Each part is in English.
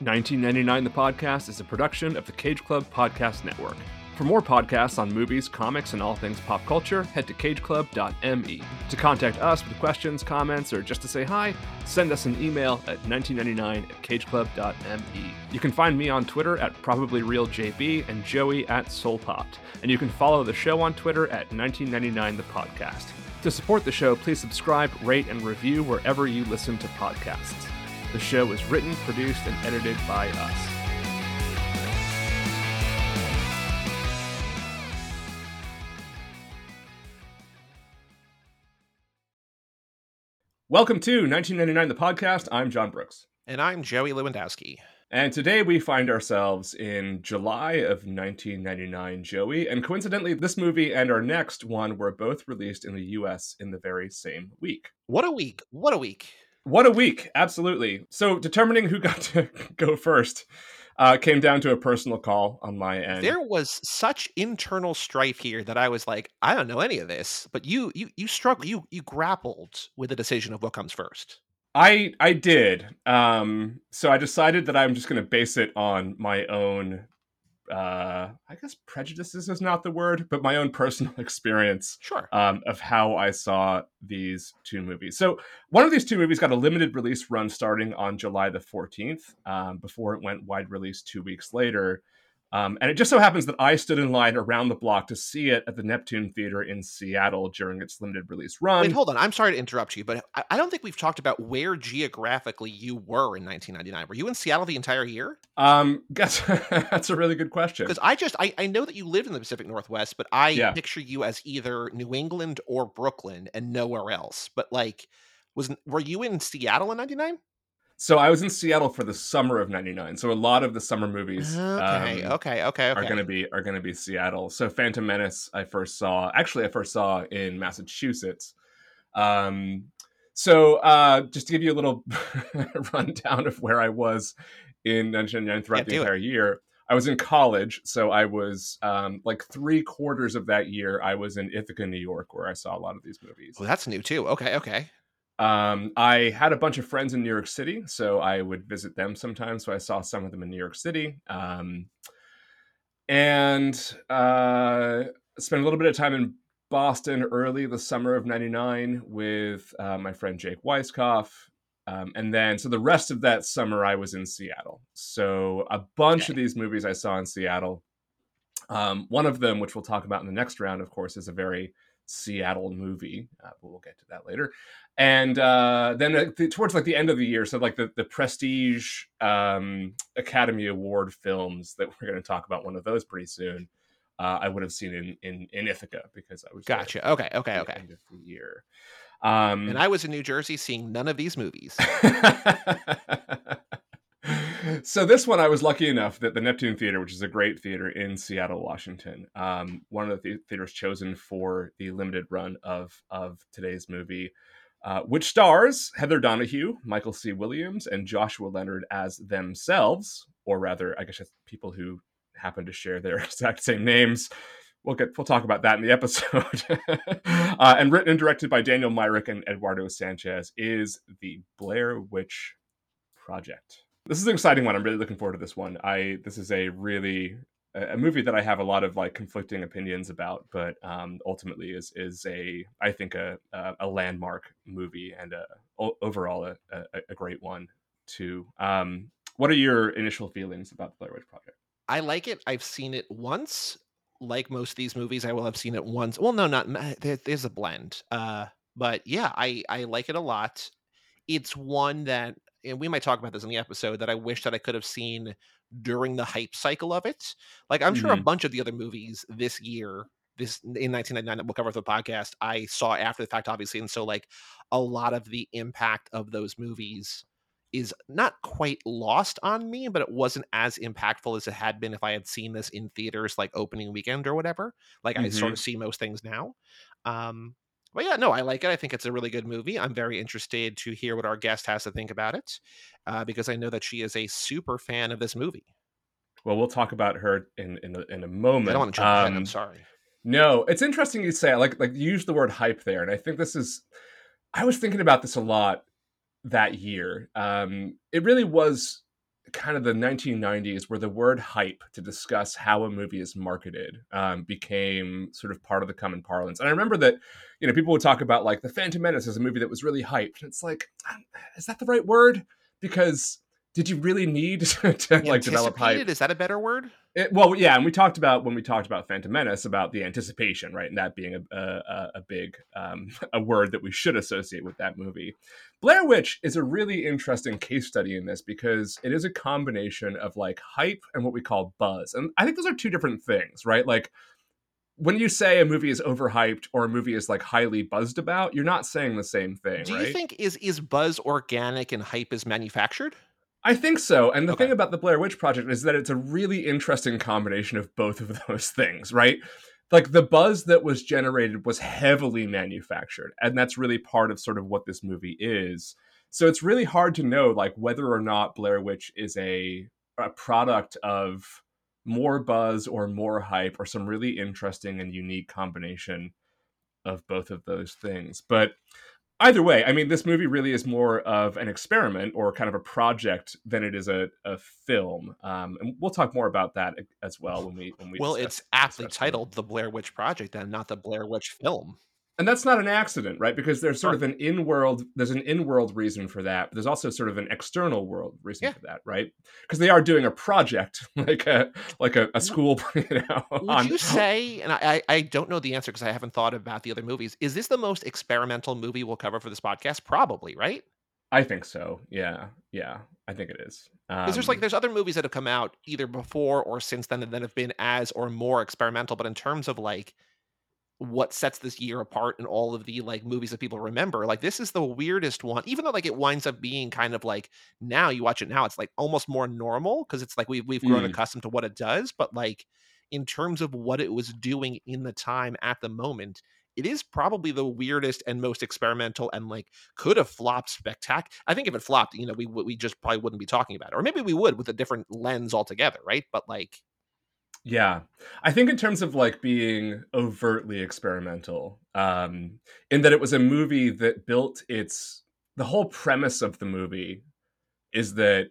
1999 The Podcast is a production of the Cage Club Podcast Network. For more podcasts on movies, comics, and all things pop culture, head to cageclub.me. To contact us with questions, comments, or just to say hi, send us an email at 1999 at cageclub.me. You can find me on Twitter at probablyrealjb and Joey at soulpopped. And you can follow the show on Twitter at 1999 The Podcast. To support the show, please subscribe, rate, and review wherever you listen to podcasts. The show is written, produced, and edited by us. Welcome to 1999 The Podcast. I'm John Brooks. And I'm Joey Lewandowski. And today we find ourselves in July of 1999, Joey. And coincidentally, this movie and our next one were both released in the US in the very same week. What a week. What a week. What a week. Absolutely. So, determining who got to go first uh, came down to a personal call on my end. There was such internal strife here that I was like, I don't know any of this, but you you you struggled, you you grappled with the decision of what comes first. I I did. Um, so I decided that I'm just going to base it on my own. Uh, I guess prejudices is not the word, but my own personal experience. Sure. Um, of how I saw these two movies. So one of these two movies got a limited release run starting on July the 14th, um, before it went wide release two weeks later. Um, and it just so happens that I stood in line around the block to see it at the Neptune Theater in Seattle during its limited release run. Wait, hold on. I'm sorry to interrupt you, but I, I don't think we've talked about where geographically you were in 1999. Were you in Seattle the entire year? Um, guess that's a really good question. Because I just I, I know that you lived in the Pacific Northwest, but I Yeah. picture you as either New England or Brooklyn and nowhere else. But like, was were you in Seattle in '99? So I was in Seattle for the summer of '99. So a lot of the summer movies Okay, um, okay, okay, okay. are going to be are going to be Seattle. So Phantom Menace, I first saw. Actually, I first saw in Massachusetts. Um, so uh, just to give you a little rundown of where I was in 1999 throughout Yeah, the do it. entire year. I was in college, so I was um, like three quarters of that year. I was in Ithaca, New York, where I saw a lot of these movies. Well, that's new too. Okay, okay. Um, I had a bunch of friends in New York City, so I would visit them sometimes. So I saw some of them in New York City, um, and uh, spent a little bit of time in Boston early the summer of '99 with uh, my friend Jake Weiskopf. Um, and then, so the rest of that summer, I was in Seattle. So a bunch of these movies I saw in Seattle. Um, one of them, which we'll talk about in the next round, of course, is a very Seattle movie. Uh, but we'll get to that later. And uh, then at the, towards like the end of the year, so like the the prestige um, Academy Award films that we're going to talk about, one of those pretty soon. Uh, I would have seen in in, in Ithaca because I was Gotcha. Okay, okay, okay. end of the year. Um, And I was in New Jersey seeing none of these movies. so this one, I was lucky enough that the Neptune Theater, which is a great theater in Seattle, Washington, um, one of the theaters chosen for the limited run of of today's movie, uh, which stars Heather Donahue, Michael C. Williams, and Joshua Leonard as themselves, or rather, I guess people who happen to share their exact same names. We'll get we'll talk about that in the episode. uh, and written and directed by Daniel Myrick and Eduardo Sanchez is the Blair Witch Project. This is an exciting one. I'm really looking forward to this one. I this is a really a movie that I have a lot of like conflicting opinions about, but um, ultimately is is a I think a a, landmark movie and a, overall a, a, a great one too. Um, what are your initial feelings about the Blair Witch Project? I like it. I've seen it once. Like most of these movies, I will have seen it once. Well, no, not there, there's a blend. Uh, but yeah, I I like it a lot. It's one that and we might talk about this in the episode that I wish that I could have seen during the hype cycle of it. Like I'm sure a Mhm. bunch of the other movies this year, this in 1999 that we'll cover for the podcast, I saw after the fact, obviously, and so like a lot of the impact of those movies is not quite lost on me, but it wasn't as impactful as it had been if I had seen this in theaters like opening weekend or whatever. Like I sort of see most things now. Um, but yeah, no, I like it. I think it's a really good movie. I'm very interested to hear what our guest has to think about it uh, because I know that she is a super fan of this movie. Well, we'll talk about her in in a, in a moment. I don't want to jump ahead. Um, I'm sorry. No, it's interesting you say like like you use the word hype there, and I think this is. I was thinking about this a lot that year. Um, it really was kind of the 1990s where the word hype to discuss how a movie is marketed um, became sort of part of the common parlance. And I remember that, you know, people would talk about like The Phantom Menace as a movie that was really hyped. And it's like, is that the right word? Because did you really need to like develop hype? Is that a better word? It, well, yeah, and we talked about when we talked about Phantom Menace about the anticipation, right, and that being a a, a big um, a word that we should associate with that movie. Blair Witch is a really interesting case study in this because it is a combination of like hype and what we call buzz, and I think those are two different things, right? Like when you say a movie is overhyped or a movie is like highly buzzed about, you're not saying the same thing. Do right? you think is is buzz organic and hype is manufactured? I think so. And the okay. thing about the Blair Witch Project is that it's a really interesting combination of both of those things, right? Like the buzz that was generated was heavily manufactured. And that's really part of sort of what this movie is. So it's really hard to know like whether or not Blair Witch is a a product of more buzz or more hype or some really interesting and unique combination of both of those things. But either way, I mean, this movie really is more of an experiment or kind of a project than it is a, a film. Um, and we'll talk more about that as well when we when we. Well, discuss, it's aptly titled "The Blair Witch Project" and not the Blair Witch film and that's not an accident right? Because there's sort of an in-world there's an in-world reason for that but there's also sort of an external world reason yeah. for that right? Because they are doing a project like a like a, a school you know, would on... you say and I, I don't know the answer because i haven't thought about the other movies is this the most experimental movie we'll cover for this podcast? Probably right? I think so. Yeah. Yeah. I think it is. Because um, there's like there's other movies that have come out either before or since then that have been as or more experimental but in terms of like what sets this year apart in all of the like movies that people remember. Like this is the weirdest one, even though like it winds up being kind of like now you watch it now, it's like almost more normal because it's like we've we've grown mm. accustomed to what it does. But like in terms of what it was doing in the time at the moment, it is probably the weirdest and most experimental and like could have flopped spectacular. I think if it flopped, you know, we we just probably wouldn't be talking about it, or maybe we would with a different lens altogether, right? But like yeah. I think in terms of like being overtly experimental, um, in that it was a movie that built its the whole premise of the movie is that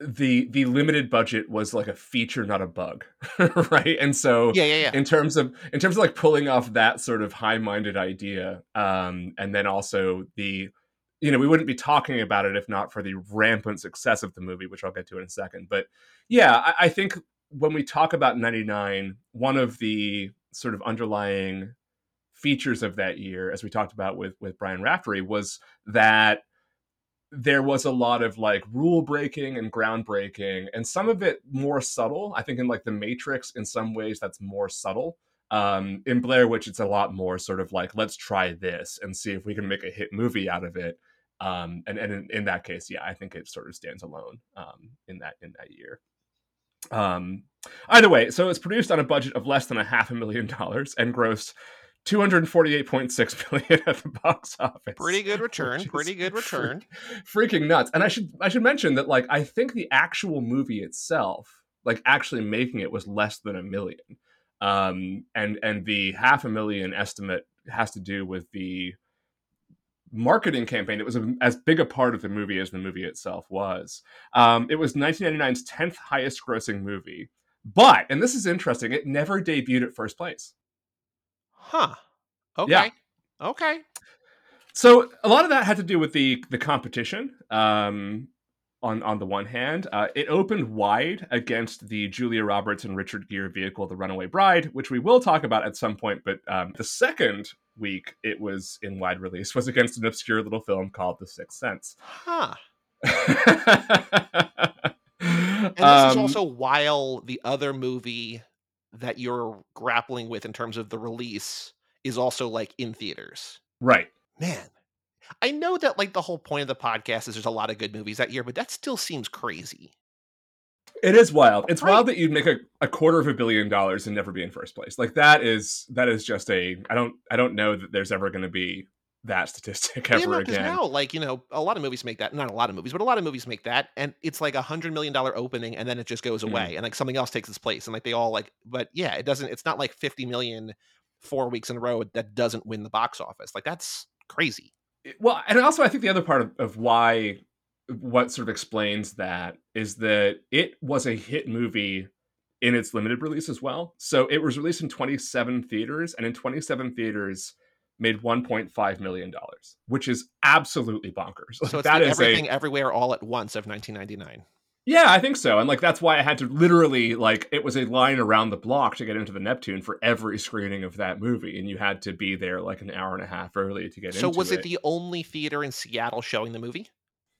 the the limited budget was like a feature not a bug right and so yeah, yeah yeah in terms of in terms of like pulling off that sort of high-minded idea um and then also the you know, we wouldn't be talking about it if not for the rampant success of the movie, which I'll get to in a second. But yeah, I, I think when we talk about 99, one of the sort of underlying features of that year, as we talked about with with Brian Raftery, was that there was a lot of like rule breaking and groundbreaking, and some of it more subtle. I think in like the Matrix, in some ways, that's more subtle. Um, in Blair Witch, it's a lot more sort of like let's try this and see if we can make a hit movie out of it. Um, and and in, in, that case, yeah, I think it sort of stands alone um, in that in that year. Um, either way, so it's produced on a budget of less than a half a million dollars and grossed 248.6 million at the box office. Pretty good return. Pretty good return. Freaking nuts. And I should I should mention that like I think the actual movie itself, like actually making it was less than a million. Um and and the half a million estimate has to do with the marketing campaign. It was a, as big a part of the movie as the movie itself was. Um, it was 1999's 10th highest grossing movie. But, and this is interesting, it never debuted at first place. Huh. Okay. Yeah. Okay. So a lot of that had to do with the the competition. Um, on on the one hand, uh, it opened wide against the Julia Roberts and Richard Gere vehicle, The Runaway Bride, which we will talk about at some point. But um, the second week it was in wide release was against an obscure little film called The Sixth Sense. Huh. and this um, is also while the other movie that you're grappling with in terms of the release is also like in theaters. Right. Man, I know that like the whole point of the podcast is there's a lot of good movies that year, but that still seems crazy. It is wild. It's right. wild that you'd make a, a quarter of a billion dollars and never be in first place. Like that is that is just a I don't I don't know that there's ever going to be that statistic ever yeah, no, again. Now, like you know, a lot of movies make that. Not a lot of movies, but a lot of movies make that, and it's like a hundred million dollar opening, and then it just goes away, mm. and like something else takes its place, and like they all like. But yeah, it doesn't. It's not like fifty million four weeks in a row that doesn't win the box office. Like that's crazy well, and also I think the other part of, of why what sort of explains that is that it was a hit movie in its limited release as well. So it was released in 27 theaters, and in 27 theaters made 1.5 million dollars, which is absolutely bonkers. So it's that is everything a, everywhere all at once of 1999. Yeah, I think so. And like that's why I had to literally like it was a line around the block to get into the Neptune for every screening of that movie and you had to be there like an hour and a half early to get so into it. So was it the only theater in Seattle showing the movie?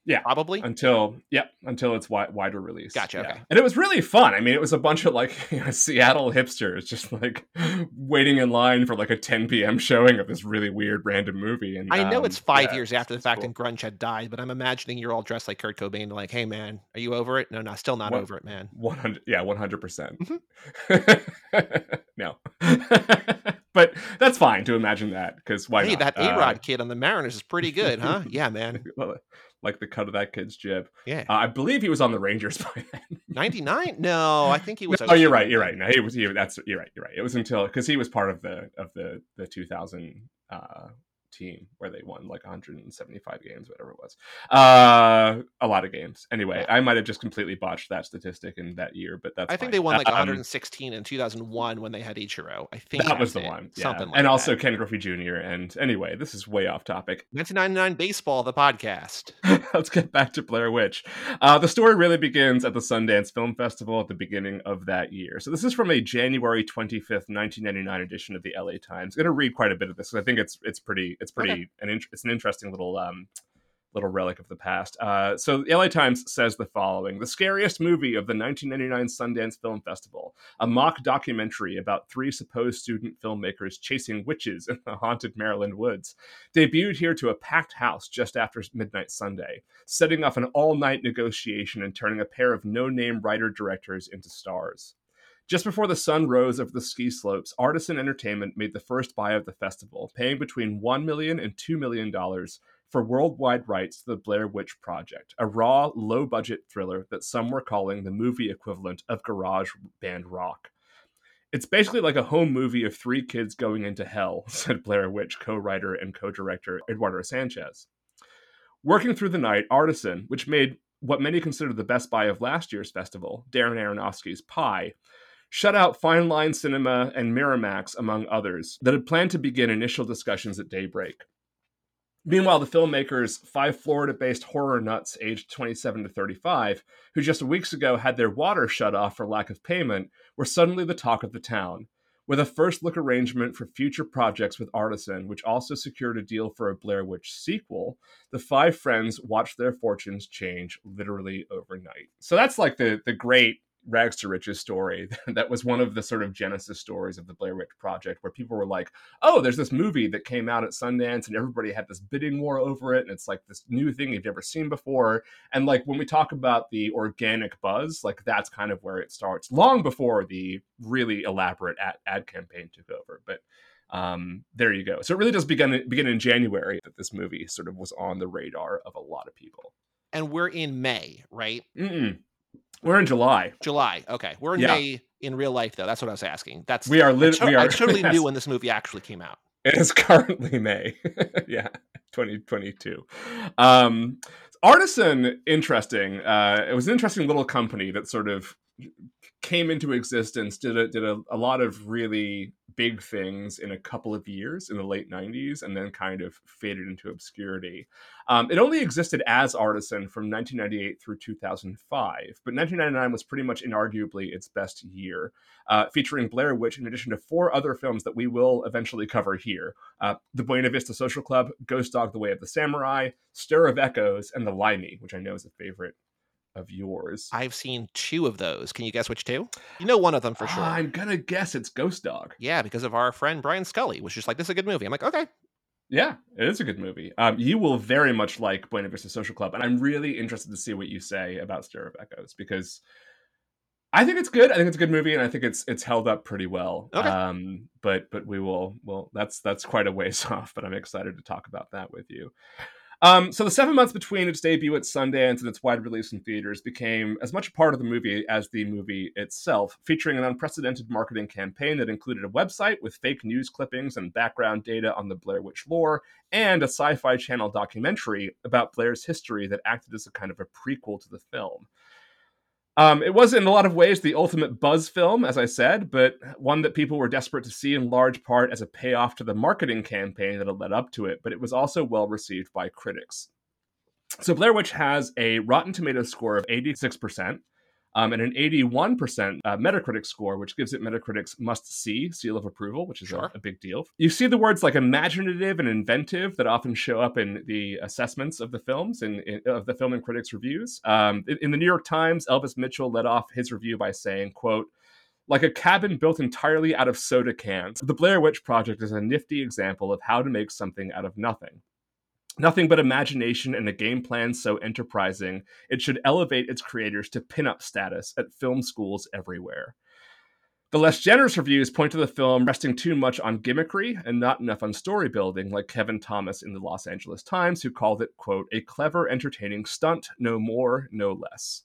Yeah, probably until yeah until its wi- wider release. Gotcha. Yeah. Okay, and it was really fun. I mean, it was a bunch of like you know, Seattle hipsters just like waiting in line for like a 10 p.m. showing of this really weird random movie. And I know um, it's five yeah, years after the fact cool. and grunge had died, but I'm imagining you're all dressed like Kurt Cobain, like, "Hey man, are you over it? No, no, still not What- over it, man." 100 yeah 100 percent Mm-hmm. no but that's fine to imagine that because why hey, not? that Uh, A Rod kid on the Mariners is pretty good, huh? yeah, man. Like the cut of that kid's jib Yeah, uh, i believe he was on the rangers by then 99? No, I think he was. oh you're right you're right no he was he, that's you're right you're right it was until because he was part of the of the the 2000 uh team where they won like 175 games whatever it was uh a lot of games anyway i might have just completely botched that statistic in that year but that's I think they won like Um, 116 in 2001 when they had Ichiro. I think that was the it. one yeah. Something like and that. also ken griffey jr and anyway this is way off topic 1999 baseball, the podcast. Let's get back to Blair Witch. Uh, the story really begins at the Sundance Film Festival at the beginning of that year. So this is from a January 25th, 1999 edition of the LA Times. I'm going to read quite a bit of this because I think it's it's pretty it's pretty Okay. an int- it's an interesting little um little relic of the past. Uh, so the LA Times says the following: the scariest movie of the 1999 Sundance Film Festival, a mock documentary about three supposed student filmmakers chasing witches in the haunted Maryland woods debuted here to a packed house just after midnight Sunday, setting off an all night negotiation and turning a pair of no name writer directors into stars. Just before the sun rose over the ski slopes, Artisan Entertainment made the first buy of the festival, paying between $1 million and $2 million for worldwide rights to the Blair Witch Project, a raw, low budget thriller that some were calling the movie equivalent of garage band rock. It's basically like a home movie of three kids going into hell, said Blair Witch co writer and co director Eduardo Sanchez. Working through the night, Artisan, which made what many consider the best buy of last year's festival, Darren Aronofsky's Pi, shut out Fine Line Cinema and Miramax, among others, that had planned to begin initial discussions at daybreak. Meanwhile, the filmmakers, five Florida based horror nuts aged 27 to 35, who just weeks ago had their water shut off for lack of payment, were suddenly the talk of the town. With a first look arrangement for future projects with Artisan, which also secured a deal for a Blair Witch sequel, the five friends watched their fortunes change literally overnight. So that's like the, the great rags to riches story that was one of the sort of genesis stories of the Blair Witch Project, where people were like, "Oh, there's this movie that came out at Sundance, and everybody had this bidding war over it, and it's like this new thing you've never seen before." And like when we talk about the organic buzz, like that's kind of where it starts, long before the really elaborate ad, ad campaign took over. But um, there you go. So it really does begin begin in January that this movie sort of was on the radar of a lot of people. And we're in May, right? Mm-mm. We're in July. July. Okay, we're in Yeah. May in real life, though. That's what I was asking. That's We are I, lit- to- we I are- totally yes. knew when this movie actually came out. It is currently May. yeah, 2022. Um, Artisan, interesting. Uh, it was an interesting little company that sort of came into existence, did a, did a, a lot of really big things in a couple of years in the late 90s, and then kind of faded into obscurity. Um, it only existed as Artisan from 1998 through 2005, but 1999 was pretty much inarguably its best year, uh, featuring Blair Witch in addition to four other films that we will eventually cover here uh, The Buena Vista Social Club, Ghost Dog The Way of the Samurai, Stir of Echoes, and The Limey, which I know is a favorite of yours. I've seen two of those. Can you guess which two? You know one of them for sure. I'm gonna guess it's Ghost Dog. yeah, because of our friend Brian Scully was just like, "This is a good movie." I'm like, "Okay." Yeah, it is a good movie. Um, you will very much like Buena Vista Social Club, and I'm really interested to see what you say about Stir of Echoes because I think it's good. I think it's a good movie, and I think it's it's held up pretty well. Okay. Um, but but we will well that's that's quite a ways off, but I'm excited to talk about that with you. Um, so the seven months between its debut at Sundance and its wide release in theaters became as much a part of the movie as the movie itself, featuring an unprecedented marketing campaign that included a website with fake news clippings and background data on the Blair Witch lore, and a sci-fi channel documentary about Blair's history that acted as a kind of a prequel to the film. Um, it was in a lot of ways the ultimate buzz film, as I said, but one that people were desperate to see in large part as a payoff to the marketing campaign that had led up to it, but it was also well received by critics. So Blair Witch has a Rotten Tomatoes score of 86%, um, and an 81% uh, Metacritic score, which gives it Metacritic's must see seal of approval, which is sure. a, a, big deal. You see the words like imaginative and inventive that often show up in the assessments of the films and of the film and critics reviews. Um, in, in the New York Times, Elvis Mitchell led off his review by saying, quote, like a cabin built entirely out of soda cans, the Blair Witch Project is a nifty example of how to make something out of nothing. Nothing but imagination and a game plan so enterprising, it should elevate its creators to pin-up status at film schools everywhere. The less generous reviews point to the film resting too much on gimmickry and not enough on story building, like Kevin Thomas in the Los Angeles Times, who called it, quote, a clever, entertaining stunt, no more, no less.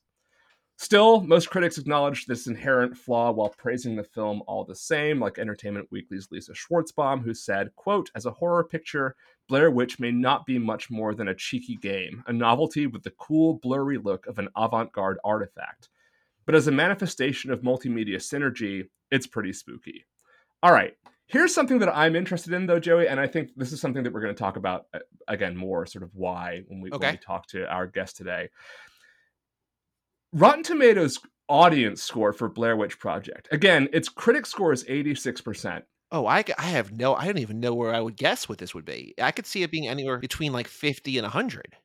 Still, most critics acknowledge this inherent flaw while praising the film all the same, like Entertainment Weekly's Lisa Schwarzbaum, who said, quote, as a horror picture, Blair Witch may not be much more than a cheeky game, a novelty with the cool, blurry look of an avant garde artifact. But as a manifestation of multimedia synergy, it's pretty spooky. All right, here's something that I'm interested in, though, Joey, and I think this is something that we're going to talk about uh, again more, sort of why when we, okay. when we talk to our guest today. Rotten Tomatoes audience score for Blair Witch Project. Again, its critic score is 86%. Oh, I, I have no, I don't even know where I would guess what this would be. I could see it being anywhere between like 50 and 100.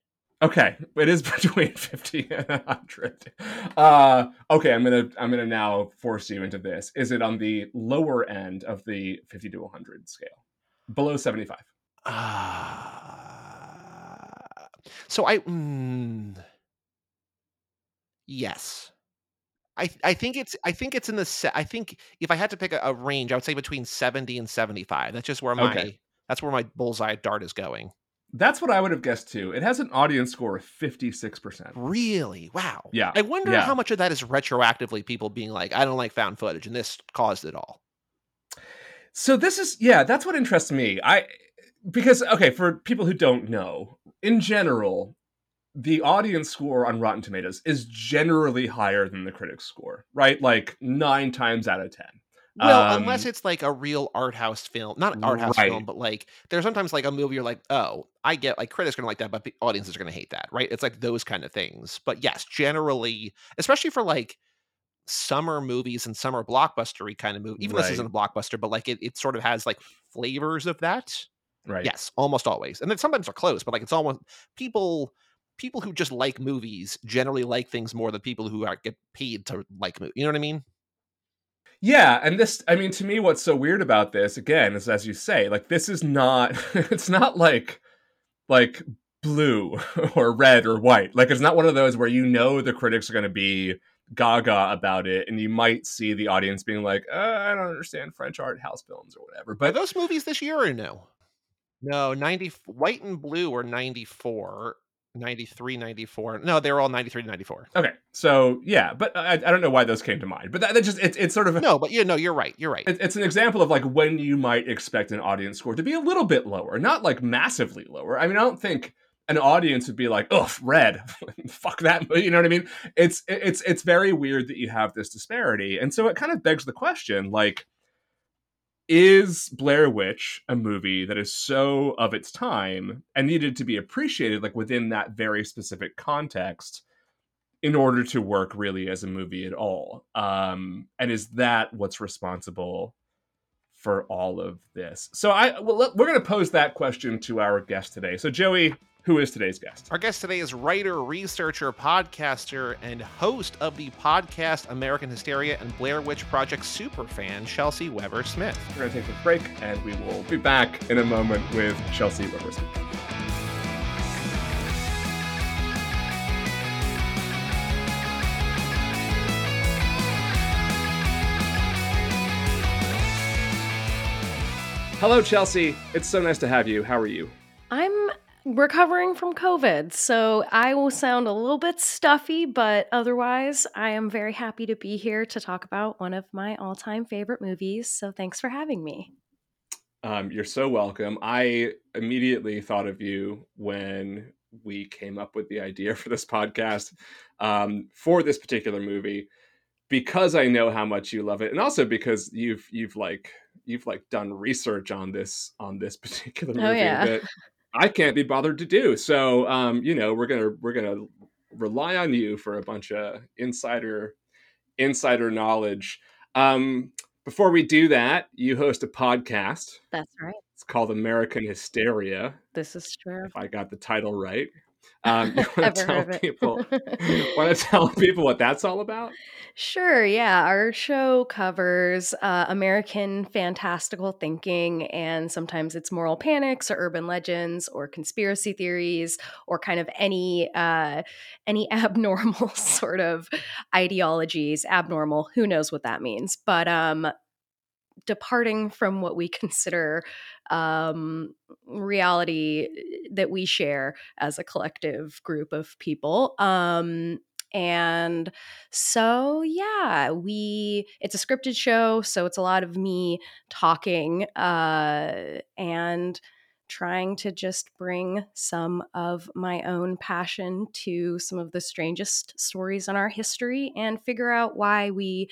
Okay, it is between 50 and 100. Uh, okay, I'm going to I'm going to now force you into this. Is it on the lower end of the 50 to 100 scale? Below 75. Uh, so I mm, Yes. I I think it's I think it's in the se- I think if I had to pick a, a range, I would say between 70 and 75. That's just where my okay. that's where my bullseye dart is going. That's what I would have guessed too. It has an audience score of 56%. Really? Wow. Yeah. I wonder yeah. how much of that is retroactively people being like, I don't like found footage, and this caused it all. So this is yeah, that's what interests me. I because okay, for people who don't know, in general, the audience score on Rotten Tomatoes is generally higher than the critics score, right? Like nine times out of ten. Well, um, unless it's like a real art house film, not an art house right. film, but like there's sometimes like a movie you're like, oh, I get like critics are gonna like that, but the audiences are gonna hate that, right? It's like those kind of things. But yes, generally, especially for like summer movies and summer blockbustery kind of movie, even right. this isn't a blockbuster, but like it, it sort of has like flavors of that. Right. Yes, almost always. And then sometimes they're close, but like it's almost people people who just like movies generally like things more than people who are, get paid to like movies. You know what I mean? Yeah, and this I mean to me what's so weird about this again is as you say, like this is not it's not like like blue or red or white. Like it's not one of those where you know the critics are going to be gaga about it and you might see the audience being like, uh, I don't understand French art house films or whatever. But are those movies this year or no? No, 90 white and blue were 94 93 94 no they were all 93 to 94 okay so yeah but I, I don't know why those came to mind but that, that just it's, it's sort of no but you know you're right you're right. It, it's an example of like when you might expect an audience score to be a little bit lower not like massively lower. I mean i don't think an audience would be like oh red fuck that you know what i mean? It's it's it's very weird that you have this disparity and so it kind of begs the question like is Blair Witch a movie that is so of its time and needed to be appreciated like within that very specific context in order to work really as a movie at all? Um, and is that what's responsible for all of this? So I well, we're going to pose that question to our guest today. So Joey, who is today's guest? Our guest today is writer, researcher, podcaster, and host of the podcast American Hysteria and Blair Witch Project superfan, Chelsey Weber-Smith. We're going to take a break and we will be back in a moment with Chelsey Weber-Smith. Hello, Chelsey. It's so nice to have you. How are you? I'm recovering from COVID. So I will sound a little bit stuffy, but otherwise, I am very happy to be here to talk about one of my all time favorite movies. So thanks for having me. Um, you're so welcome. I immediately thought of you when we came up with the idea for this podcast um, for this particular movie because I know how much you love it, and also because you've you've like you've like done research on this on this particular oh, movie oh, yeah. that I can't be bothered to do. So um, you know, we're gonna we're gonna rely on you for a bunch of insider insider knowledge. Um, before we do that, you host a podcast. That's right. It's called American Hysteria. This is true. If I got the title right. Um, you want to tell people? want to tell people what that's all about? Sure. Yeah, our show covers uh, American fantastical thinking, and sometimes it's moral panics or urban legends or conspiracy theories or kind of any uh, any abnormal sort of ideologies. Abnormal. Who knows what that means? But um, departing from what we consider um, reality that we share as a collective group of people. Um, and so yeah we it's a scripted show so it's a lot of me talking uh and trying to just bring some of my own passion to some of the strangest stories in our history and figure out why we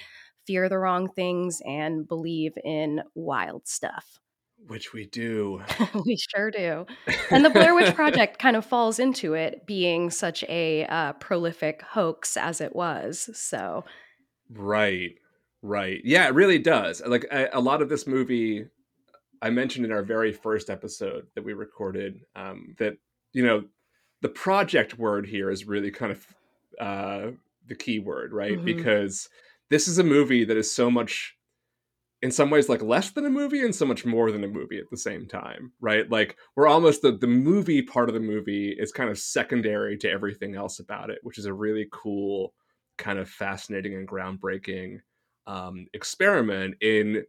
fear the wrong things and believe in wild stuff. Which we do. we sure do. And the Blair Witch Project kind of falls into it, being such a uh, prolific hoax as it was. So. Right. Right. Yeah, it really does. Like a, a lot of this movie, I mentioned in our very first episode that we recorded um, that, you know, the project word here is really kind of uh, the key word, right? Mm-hmm. Because this is a movie that is so much in some ways like less than a movie and so much more than a movie at the same time right? Like we're almost the, the movie part of the movie is kind of secondary to everything else about it which is a really cool kind of fascinating and groundbreaking um, experiment in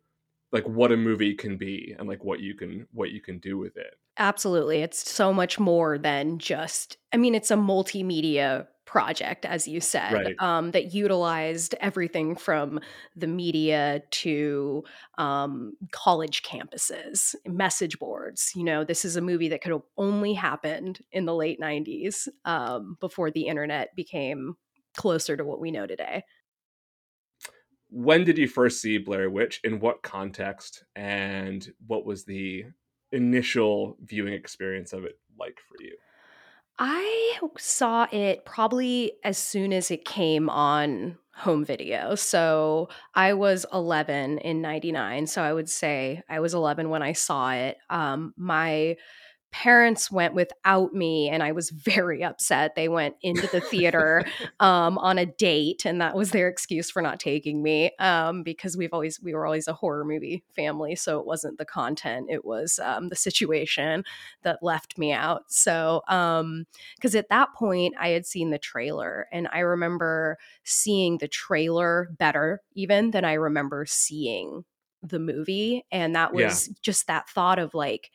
like what a movie can be and like what you can what you can do with it. Absolutely. It's so much more than just i mean it's a multimedia project, as you said, right. um, that utilized everything from the media to um, college campuses, message boards. You know, this is a movie that could have only happened in the late 90s um, before the internet became closer to what we know today. When did you first see Blair Witch? In what context? And what was the initial viewing experience of it like for you? I saw it probably as soon as it came on home video. So I was 11 in 99. So I would say I was 11 when I saw it. Um, my parents went without me and i was very upset they went into the theater um, on a date and that was their excuse for not taking me um, because we've always we were always a horror movie family so it wasn't the content it was um, the situation that left me out so because um, at that point i had seen the trailer and i remember seeing the trailer better even than i remember seeing the movie and that was yeah. just that thought of like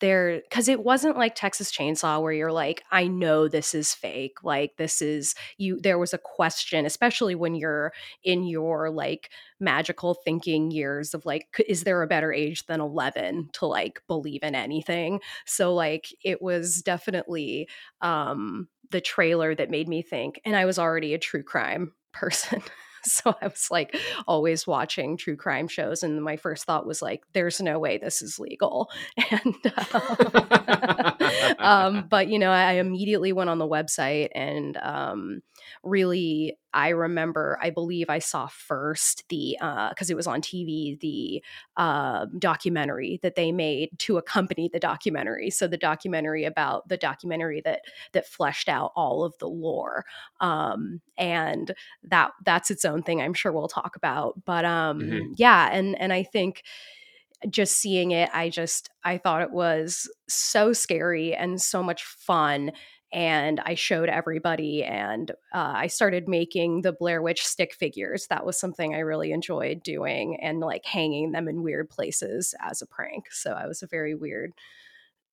there because it wasn't like Texas Chainsaw where you're like, I know this is fake. Like this is you. There was a question, especially when you're in your like magical thinking years of like, is there a better age than 11 to like believe in anything? So like it was definitely um the trailer that made me think, and I was already a true crime person. so I was like always watching true crime shows, and my first thought was like, "There's no way this is legal." And um, um, but you know, I immediately went on the website and um, really I remember, I believe I saw first the because uh, it was on TV, the uh, documentary that they made to accompany the documentary. So the documentary about the documentary that that fleshed out all of the lore, um, and that that's its own thing. I'm sure we'll talk about, but um, mm-hmm. yeah, and and I think just seeing it i just i thought it was so scary and so much fun and I showed everybody. And uh, I started making the Blair Witch stick figures. That was something I really enjoyed doing, and like hanging them in weird places as a prank. So I was a very weird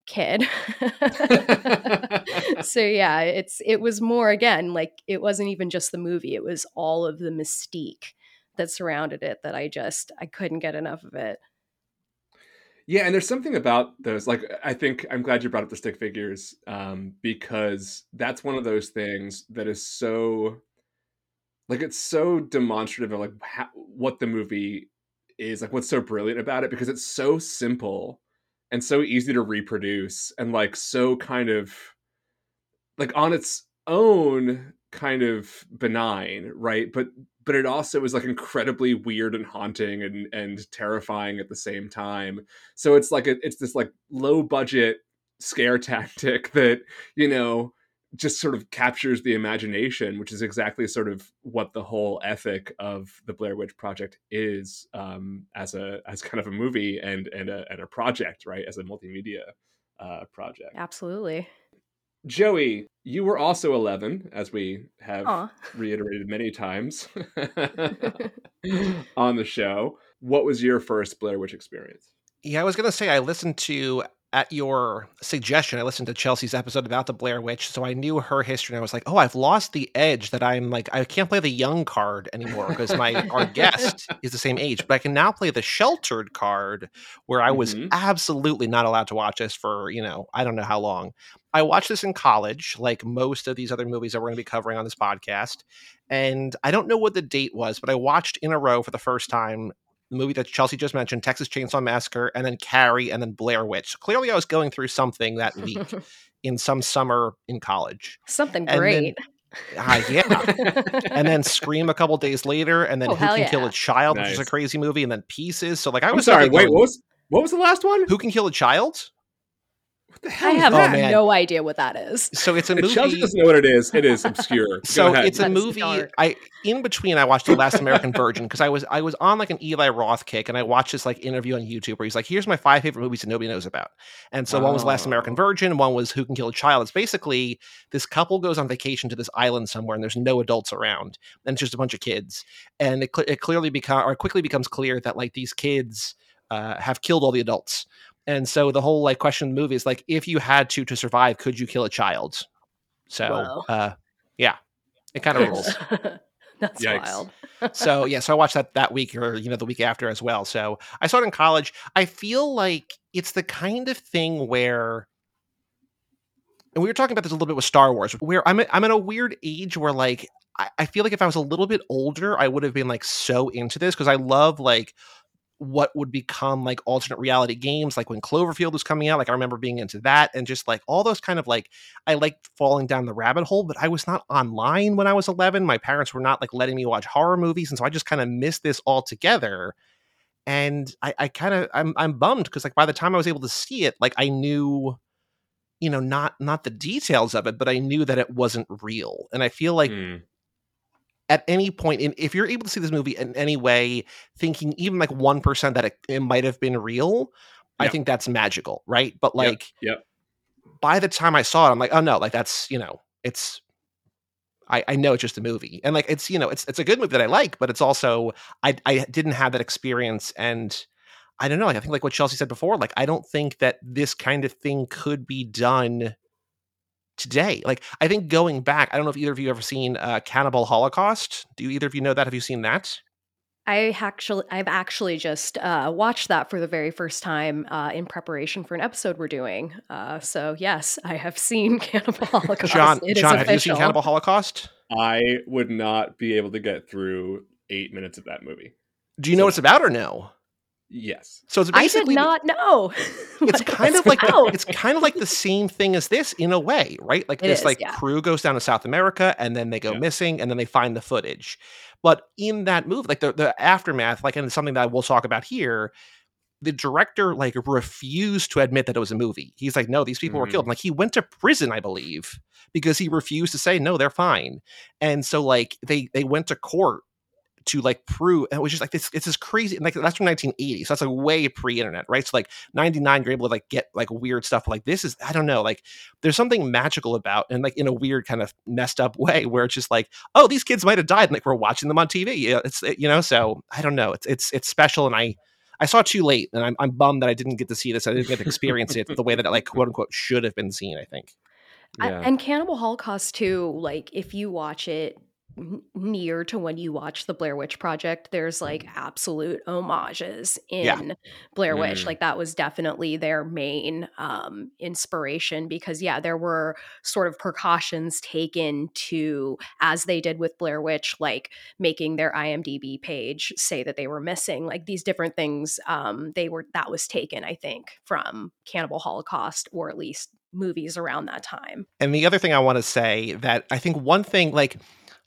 kid. so yeah, it's it was more again like it wasn't even just the movie, it was all of the mystique that surrounded it that I just I couldn't get enough of it. Yeah, and there's something about those. Like, I think I'm glad you brought up the stick figures um, because that's one of those things that is so, like, it's so demonstrative of like how, what the movie is, like, what's so brilliant about it because it's so simple and so easy to reproduce and like so kind of like on its own kind of benign, right? But but it also is like incredibly weird and haunting and and terrifying at the same time. So it's like a, it's this like low budget scare tactic that you know just sort of captures the imagination, which is exactly sort of what the whole ethic of the Blair Witch Project is um, as a as kind of a movie and and a, and a project, right? As a multimedia uh, project. Absolutely. Joey, you were also 11, as we have Aww. reiterated many times on the show. What was your first Blair Witch experience? Yeah, I was going to say I listened to at your suggestion, I listened to Chelsey's episode about the Blair Witch, so I knew her history, and I was like, "Oh, I've lost the edge that I'm like I can't play the young card anymore because my our guest is the same age, but I can now play the sheltered card, where I was mm-hmm. absolutely not allowed to watch this for you know I don't know how long. I watched this in college, like most of these other movies that we're going to be covering on this podcast, and I don't know what the date was, but I watched in a row for the first time the movie that Chelsey just mentioned, Texas Chainsaw Massacre, and then Carrie, and then Blair Witch. So clearly, I was going through something that week in some summer in college. Something great. Then, uh, yeah. and then Scream a couple days later, and then oh, Who Can yeah. Kill a Child, nice. which is a crazy movie, and then Pieces. So like I was I'm sorry. Wait, going, what was what was the last one? Who Can Kill a Child? What the hell? I have oh, no idea what that is. So it's a movie. Chelsey doesn't know what it is. It is obscure. so it's a That's movie. Dark. I in between I watched The Last American Virgin because I was I was on like an Eli Roth kick and I watched this like interview on YouTube where he's like, "Here's my five favorite movies that nobody knows about." And so oh. one was Last American. Virgin, one was Who Can Kill a Child. It's basically this couple goes on vacation to this island somewhere and there's no adults around and it's just a bunch of kids and it, it clearly become or quickly becomes clear that like these kids uh, have killed all the adults and so the whole like question of the movie is like, if you had to to survive, could you kill a child? So, uh, yeah, it kind of rules. That's Yikes. wild. so yeah, so I watched that that week or you know the week after as well. So I saw it in college. I feel like it's the kind of thing where and we were talking about this a little bit with Star Wars, where I'm I'm in a weird age where like I, I feel like if I was a little bit older, I would have been like so into this because I love like what would become like alternate reality games like when cloverfield was coming out like i remember being into that and just like all those kind of like i liked falling down the rabbit hole but i was not online when i was 11 my parents were not like letting me watch horror movies and so i just kind of missed this altogether. And i, I kind of i'm, I'm bummed because like by the time i was able to see it like i knew you know not not the details of it but i knew that it wasn't real. And i feel like mm at any point in if you're able to see this movie in any way thinking even like 1% that it, it might have been real yep. i think that's magical right but like yep. yep. by the time i saw it i'm like oh no like that's you know it's I, I know it's just a movie and like it's you know it's it's a good movie that i like but it's also i i didn't have that experience and i don't know like, i think like what chelsey said before like i don't think that this kind of thing could be done today. Like I think going back, I don't know if either of you ever seen uh, Cannibal Holocaust. Do either of you know that? Have you seen that? I actually, I've actually just uh, watched that for the very first time uh, in preparation for an episode we're doing. Uh, so yes, I have seen Cannibal Holocaust. John, John, have you seen Cannibal Holocaust? I would not be able to get through eight minutes of that movie. Do you so, know what it's about or no? Yes. So it's basically I did not know. it's kind of like the, it's kind of like the same thing as this in a way, right? Like it this is, like yeah. crew goes down to South America and then they go yeah. missing and then they find the footage. But in that move, like the the aftermath, like and it's something that we'll talk about here, the director like refused to admit that it was a movie. He's like, no, these people mm-hmm. were killed. Mm. like he went to prison, I believe, because he refused to say no, they're fine. And so like they they went to court to like prove and it was just like this it's this crazy like that's from 1980 so that's like way pre-internet right so like 99 you're able to like get like weird stuff like this is i don't know like there's something magical about and like in a weird kind of messed up way where it's just like oh these kids might have died and like we're watching them on tv yeah it's you know so i don't know it's it's it's special and i I saw too late, and I'm I'm bummed that I didn't get to see this. I didn't get to experience it the way that it like quote unquote should have been seen. I think. Yeah. I, and Cannibal Holocaust too. Like if you watch it near to when you watch the Blair Witch Project, there's like absolute homages in yeah. Blair Witch. Mm. Like that was definitely their main um, inspiration because, yeah, there were sort of precautions taken to, as they did with Blair Witch, like making their IMDb page say that they were missing, like these different things. Um, they were that was taken, I think, from Cannibal Holocaust or at least movies around that time. And the other thing I want to say that I think one thing like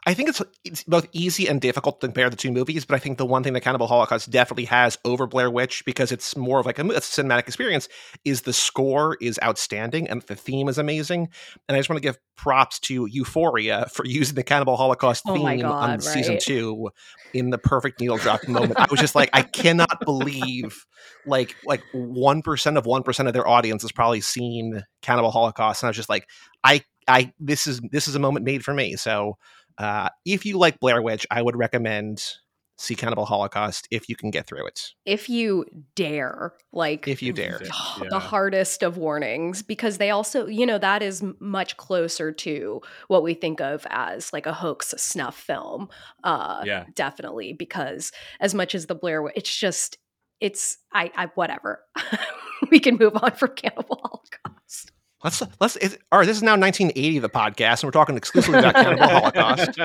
I think it's it's both easy and difficult to compare the two movies, but I think the one thing that Cannibal Holocaust definitely has over Blair Witch because it's more of like a, a, cinematic experience is the score is outstanding and the theme is amazing. And I just want to give props to Euphoria for using the Cannibal Holocaust oh theme God, on right? season two in the perfect needle drop moment. I was just like, I cannot believe like like one percent of one percent of their audience has probably seen Cannibal Holocaust, and I was just like, I I this is this is a moment made for me. So uh, if you like Blair Witch, I would recommend see Cannibal Holocaust if you can get through it. If you dare, like if you dare, the yeah. hardest of warnings, because they also, you know, that is much closer to what we think of as like a hoax snuff film. Uh, yeah, definitely. Because as much as the Blair Witch, it's just, it's I, I whatever. we can move on from Cannibal Holocaust. Let's let's. all right, this is now 1980, the podcast, and we're talking exclusively about Cannibal Holocaust.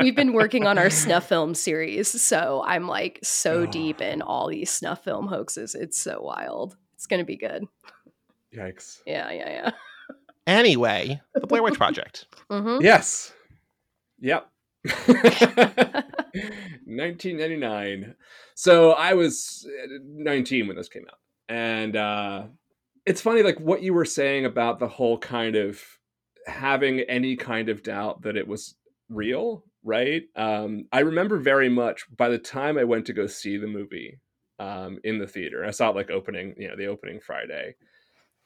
We've been working on our snuff film series, so I'm like so deep in all these snuff film hoaxes. It's so wild. It's gonna be good. Yikes! Yeah, yeah, yeah. Anyway, the Blair Witch Project. Mm-hmm. Yes. Yep. 1999. So I was uh, 19 when this came out, and. uh it's funny like what you were saying about the whole kind of having any kind of doubt that it was real right? Um, i remember very much by the time i went to go see the movie um, in the theater i saw it like opening you know the opening friday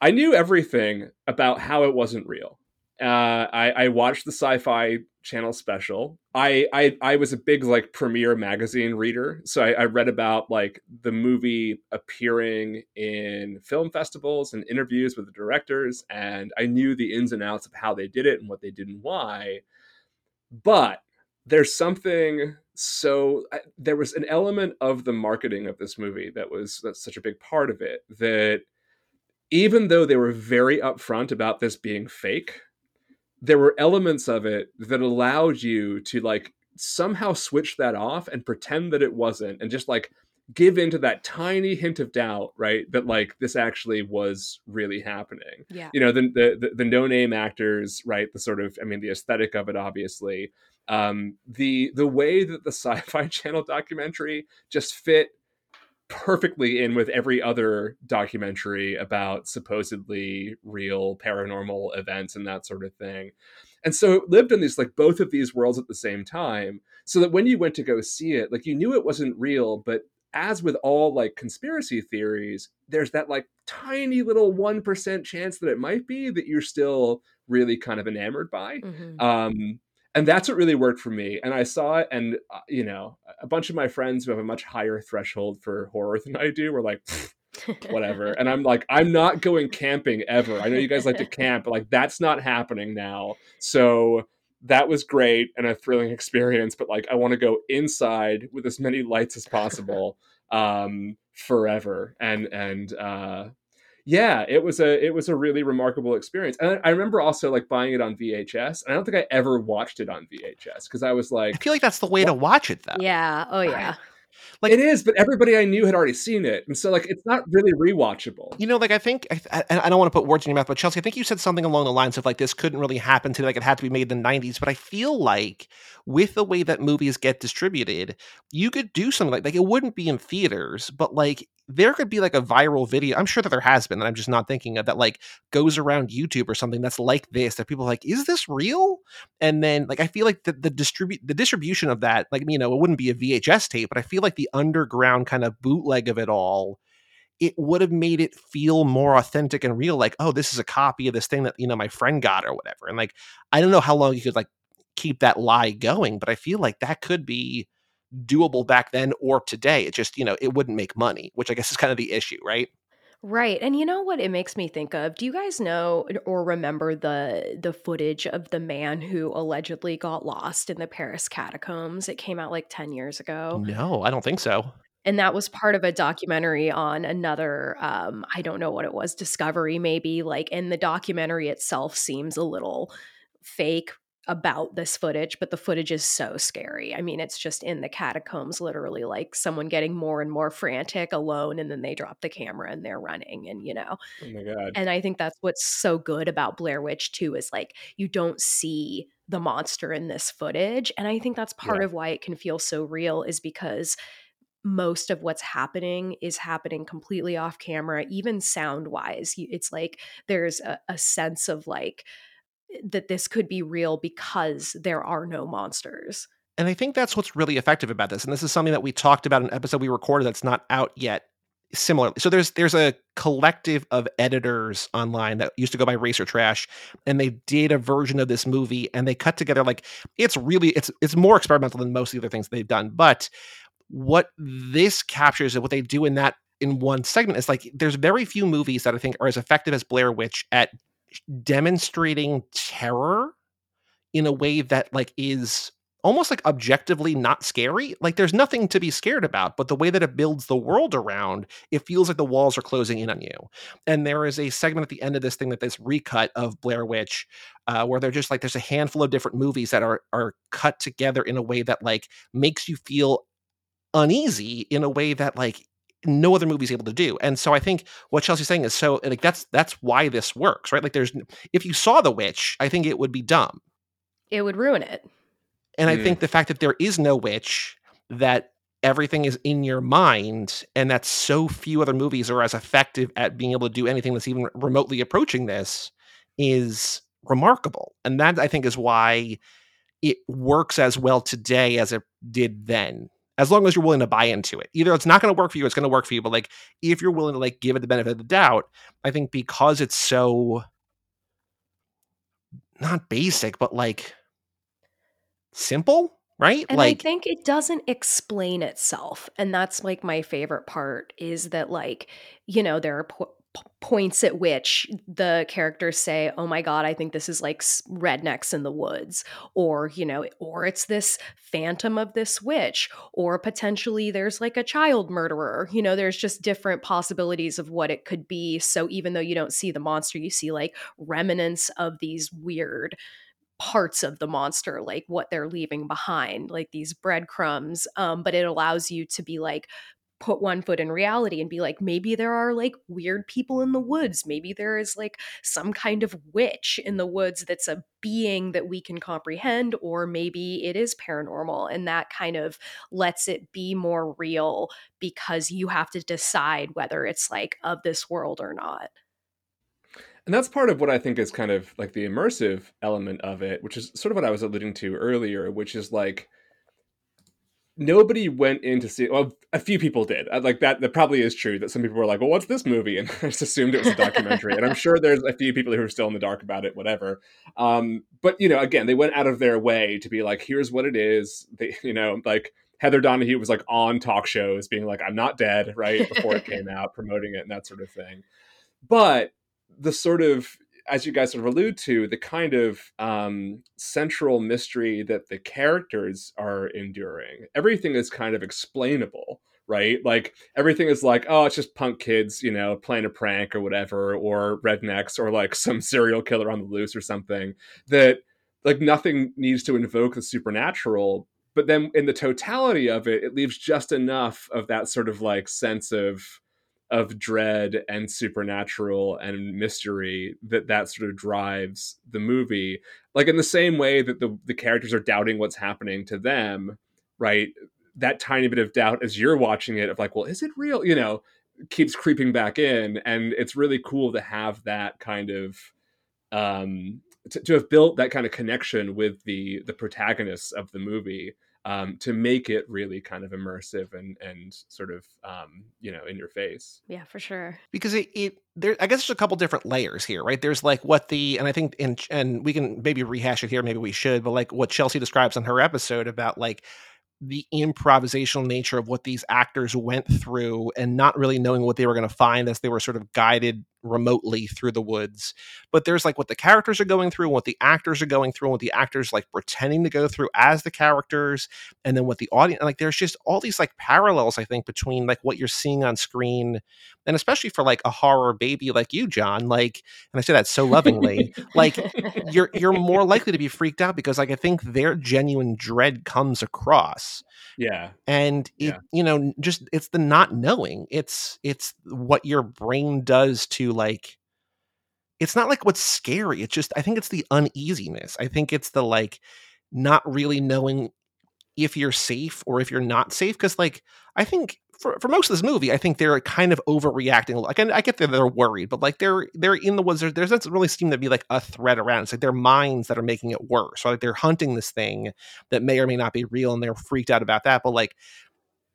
i knew everything about how it wasn't real uh, I, I watched the sci-fi channel special. I, I I was a big like Premiere magazine reader, so I, I, read about like the movie appearing in film festivals and interviews with the directors, and I knew the ins and outs of how they did it and what they did and why. But there's something so there was an element of the marketing of this movie that was that's such a big part of it that even though they were very upfront about this being fake there were elements of it that allowed you to like somehow switch that off and pretend that it wasn't and just like give into that tiny hint of doubt right that like this actually was really happening. Yeah. You know the the, the no name actors right the sort of i mean the aesthetic of it obviously um the the way that the sci-fi channel documentary just fit perfectly in with every other documentary about supposedly real paranormal events and that sort of thing. And so it lived in these like both of these worlds at the same time. So that when you went to go see it, like you knew it wasn't real, but as with all like conspiracy theories, there's that like tiny little 1% chance that it might be that you're still really kind of enamored by. Mm-hmm. Um, and that's what really worked for me and i saw it and uh, you know a bunch of my friends who have a much higher threshold for horror than i do were like whatever. And i'm like i'm not going camping ever. I know you guys like to camp but like that's not happening now. So that was great and a thrilling experience but like i want to go inside with as many lights as possible um forever. And and uh yeah, it was a it was a really remarkable experience. And I remember also like buying it on VHS. And I don't think I ever watched it on VHS because I was like, I feel like that's the way what? to watch it, though. Yeah. Oh yeah. Like it is, but everybody I knew had already seen it, and so like it's not really rewatchable. You know, like I think I, I, don't want to put words in your mouth, but Chelsey, I think you said something along the lines of like this couldn't really happen today, like it had to be made in the '90s. But I feel like with the way that movies get distributed, you could do something like like it wouldn't be in theaters, but like there could be like a viral video. I'm sure that there has been that I'm just not thinking of that like goes around YouTube or something that's like this that people are like, is this real? And then like I feel like the, the distribute the distribution of that, like you know, it wouldn't be a VHS tape, but I feel like the underground kind of bootleg of it all, it would have made it feel more authentic and real, like, oh, this is a copy of this thing that, you know, my friend got or whatever. And like I don't know how long you could like keep that lie going, but I feel like that could be doable back then or today. It just, you know, it wouldn't make money, which I guess is kind of the issue, right? Right. And you know what it makes me think of? Do you guys know or remember the the footage of the man who allegedly got lost in the Paris catacombs? It came out like 10 years ago. No, I don't think so. And that was part of a documentary on another um I don't know what it was, Discovery maybe, like and the documentary itself seems a little fake about this footage, but the footage is so scary. I mean, it's just in the catacombs, literally like someone getting more and more frantic alone, and then they drop the camera and they're running, and you know. Oh my god! And I think that's what's so good about Blair Witch too is like you don't see the monster in this footage, and I think that's part Yeah. of why it can feel so real is because most of what's happening is happening completely off camera, even sound wise. It's like there's a, a sense of like that this could be real because there are no monsters. And I think that's what's really effective about this. And this is something that we talked about in an episode we recorded that's not out yet. Similarly, so there's there's a collective of editors online that used to go by Racer Trash, and they did a version of this movie, and they cut together like it's really it's it's more experimental than most of the other things they've done. But what this captures and what they do in that in one segment is like there's very few movies that I think are as effective as Blair Witch at demonstrating terror in a way that like is almost like objectively not scary. Like there's nothing to be scared about, but the way that it builds the world around, it feels like the walls are closing in on you. And there is a segment at the end of this thing that this recut of Blair Witch, uh, where they're just like there's a handful of different movies that are are cut together in a way that like makes you feel uneasy in a way that like no other movie is able to do. And so I think what Chelsey's saying is so like that's that's why this works, right? Like there's if you saw The Witch, I think it would be dumb. It would ruin it. And Mm. I think the fact that there is no witch, that everything is in your mind, and that so few other movies are as effective at being able to do anything that's even remotely approaching this is remarkable. And that I think is why it works as well today as it did then. As long as you're willing to buy into it. Either it's not going to work for you, it's going to work for you. But like if you're willing to like give it the benefit of the doubt, I think because it's so not basic, but like simple, right? And like I think it doesn't explain itself. And that's like my favorite part is that, like, you know, there are po- points at which the characters say, Oh my God, I think this is like rednecks in the woods. Or, you know, or it's this phantom of this witch. Or potentially there's like a child murderer. You know, there's just different possibilities of what it could be. So even though you don't see the monster, you see like remnants of these weird parts of the monster like what they're leaving behind like these breadcrumbs um but it allows you to be like put one foot in reality and be like maybe there are like weird people in the woods. Maybe there is like some kind of witch in the woods that's a being that we can comprehend or maybe it is paranormal. And that kind of lets it be more real because you have to decide whether it's like of this world or not. And that's part of what I think is kind of like the immersive element of it, which is sort of what I was alluding to earlier, which is like nobody went in to see well a few people did. Uh, like that that probably is true that some people were like well what's this movie? And i just assumed it was a documentary. And i'm sure there's a few people who are still in the dark about it whatever. Um but you know again they went out of their way to be like here's what it is. They you know like heather donahue was like on talk shows being like i'm not dead right before it came out promoting it and that sort of thing. But the sort of as you guys sort of allude to, the kind of um, central mystery that the characters are enduring, everything is kind of explainable, right? Like everything is like, oh, it's just punk kids, you know, playing a prank or whatever, or rednecks, or like some serial killer on the loose or something. That like nothing needs to invoke the supernatural. But then in the totality of it, it leaves just enough of that sort of like sense of of dread and supernatural and mystery that that sort of drives the movie. Like in the same way that the the characters are doubting what's happening to them right? That tiny bit of doubt as you're watching it of like well is it real? You know keeps creeping back in. And it's really cool to have that kind of um to, to have built that kind of connection with the the protagonists of the movie um, to make it really kind of immersive and and sort of um, you know in your face. yeah for sure because it, it there I guess there's a couple different layers here, right? There's like what the and I think in and we can maybe rehash it here, maybe we should, but like what Chelsey describes on her episode about like the improvisational nature of what these actors went through and not really knowing what they were going to find as they were sort of guided remotely through the woods. But there's like what the characters are going through, what the actors are going through, and what the actors like pretending to go through as the characters, and then what the audience like there's just all these like parallels, I think, between like what you're seeing on screen and especially for like a horror baby like you, John, like and I say that so lovingly, like you're you're more likely to be freaked out because like I think their genuine dread comes across. Yeah. And it, yeah. you know, just it's the not knowing. It's it's what your brain does to like it's not like what's scary. It's just I think it's the uneasiness. I think it's the like not really knowing if you're safe or if you're not safe because like I think for, for most of this movie, I think they're kind of overreacting. Like, I, I get that they're worried, but like they're they're in the woods. There, there doesn't really seem to be like a threat around. It's like their minds that are making it worse. Or like they're hunting this thing that may or may not be real, and they're freaked out about that. But like,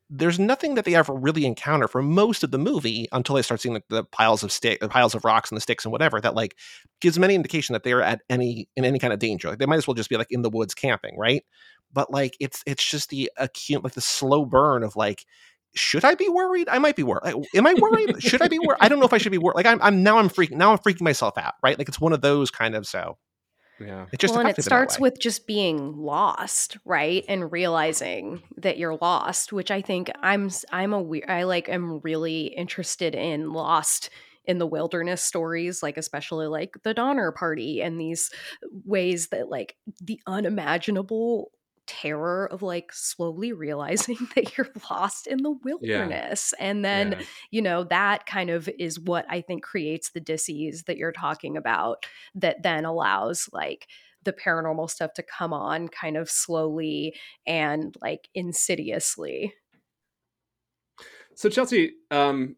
there's nothing that they ever really encounter for most of the movie until they start seeing like, the piles of stick, the piles of rocks and the sticks and whatever. That like gives them any indication that they're at any in any kind of danger. Like they might as well just be like in the woods camping, right? But like it's it's just the acute like the slow burn of like should I be worried? I might be worried. Am I worried? should I be worried? I don't know if I should be worried. Like I'm, I'm now I'm freaking now I'm freaking myself out, right? Like it's one of those kind of so. Yeah. It just well, and it starts with just being lost, right? And realizing that you're lost, which I think I'm I'm a weird I like am really interested in lost in the wilderness stories, like especially like the Donner Party and these ways that like the unimaginable terror of like slowly realizing that you're lost in the wilderness yeah. and then yeah. you know that kind of is what i think creates the disease that you're talking about that then allows like the paranormal stuff to come on kind of slowly and like insidiously so chelsey um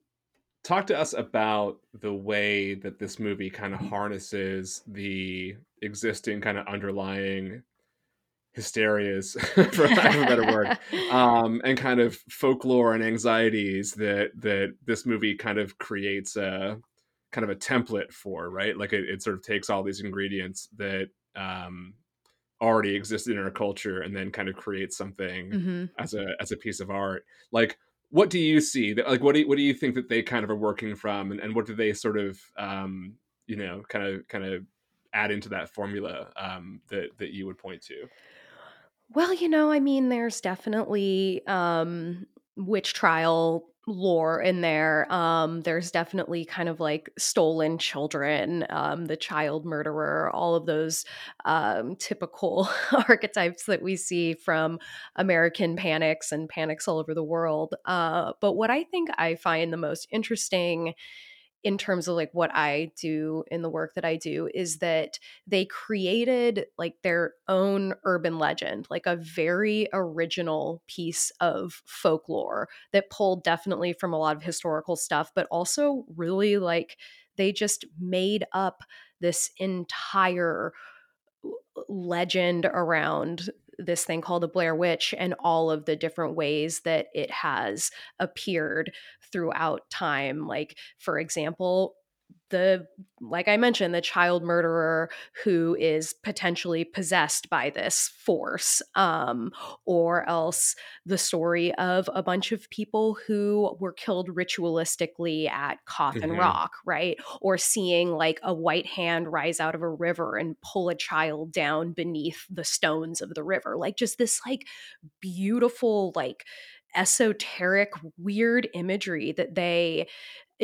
talk to us about the way that this movie kind of harnesses the existing kind of underlying hysterias, for lack of a better word, um, and kind of folklore and anxieties that that this movie kind of creates a kind of a template for, right? Like it, it sort of takes all these ingredients that um, already existed in our culture and then kind of creates something mm-hmm. as a as a piece of art. Like, what do you see? That like what do you, what do you think that they kind of are working from, and, and what do they sort of um, you know kind of kind of add into that formula um, that that you would point to? Well, you know, I mean, there's definitely um, witch trial lore in there. Um, there's definitely kind of like stolen children, um, the child murderer, all of those um, typical archetypes that we see from American panics and panics all over the world. Uh, but what I think I find the most interesting in terms of like what I do in the work that I do is that they created like their own urban legend, like a very original piece of folklore that pulled definitely from a lot of historical stuff, but also really like they just made up this entire legend around this thing called the Blair Witch and all of the different ways that it has appeared throughout time. Like, for example, the like i mentioned the child murderer who is potentially possessed by this force um, or else the story of a bunch of people who were killed ritualistically at coffin mm-hmm. rock right or seeing like a white hand rise out of a river and pull a child down beneath the stones of the river like just this like beautiful like esoteric weird imagery that they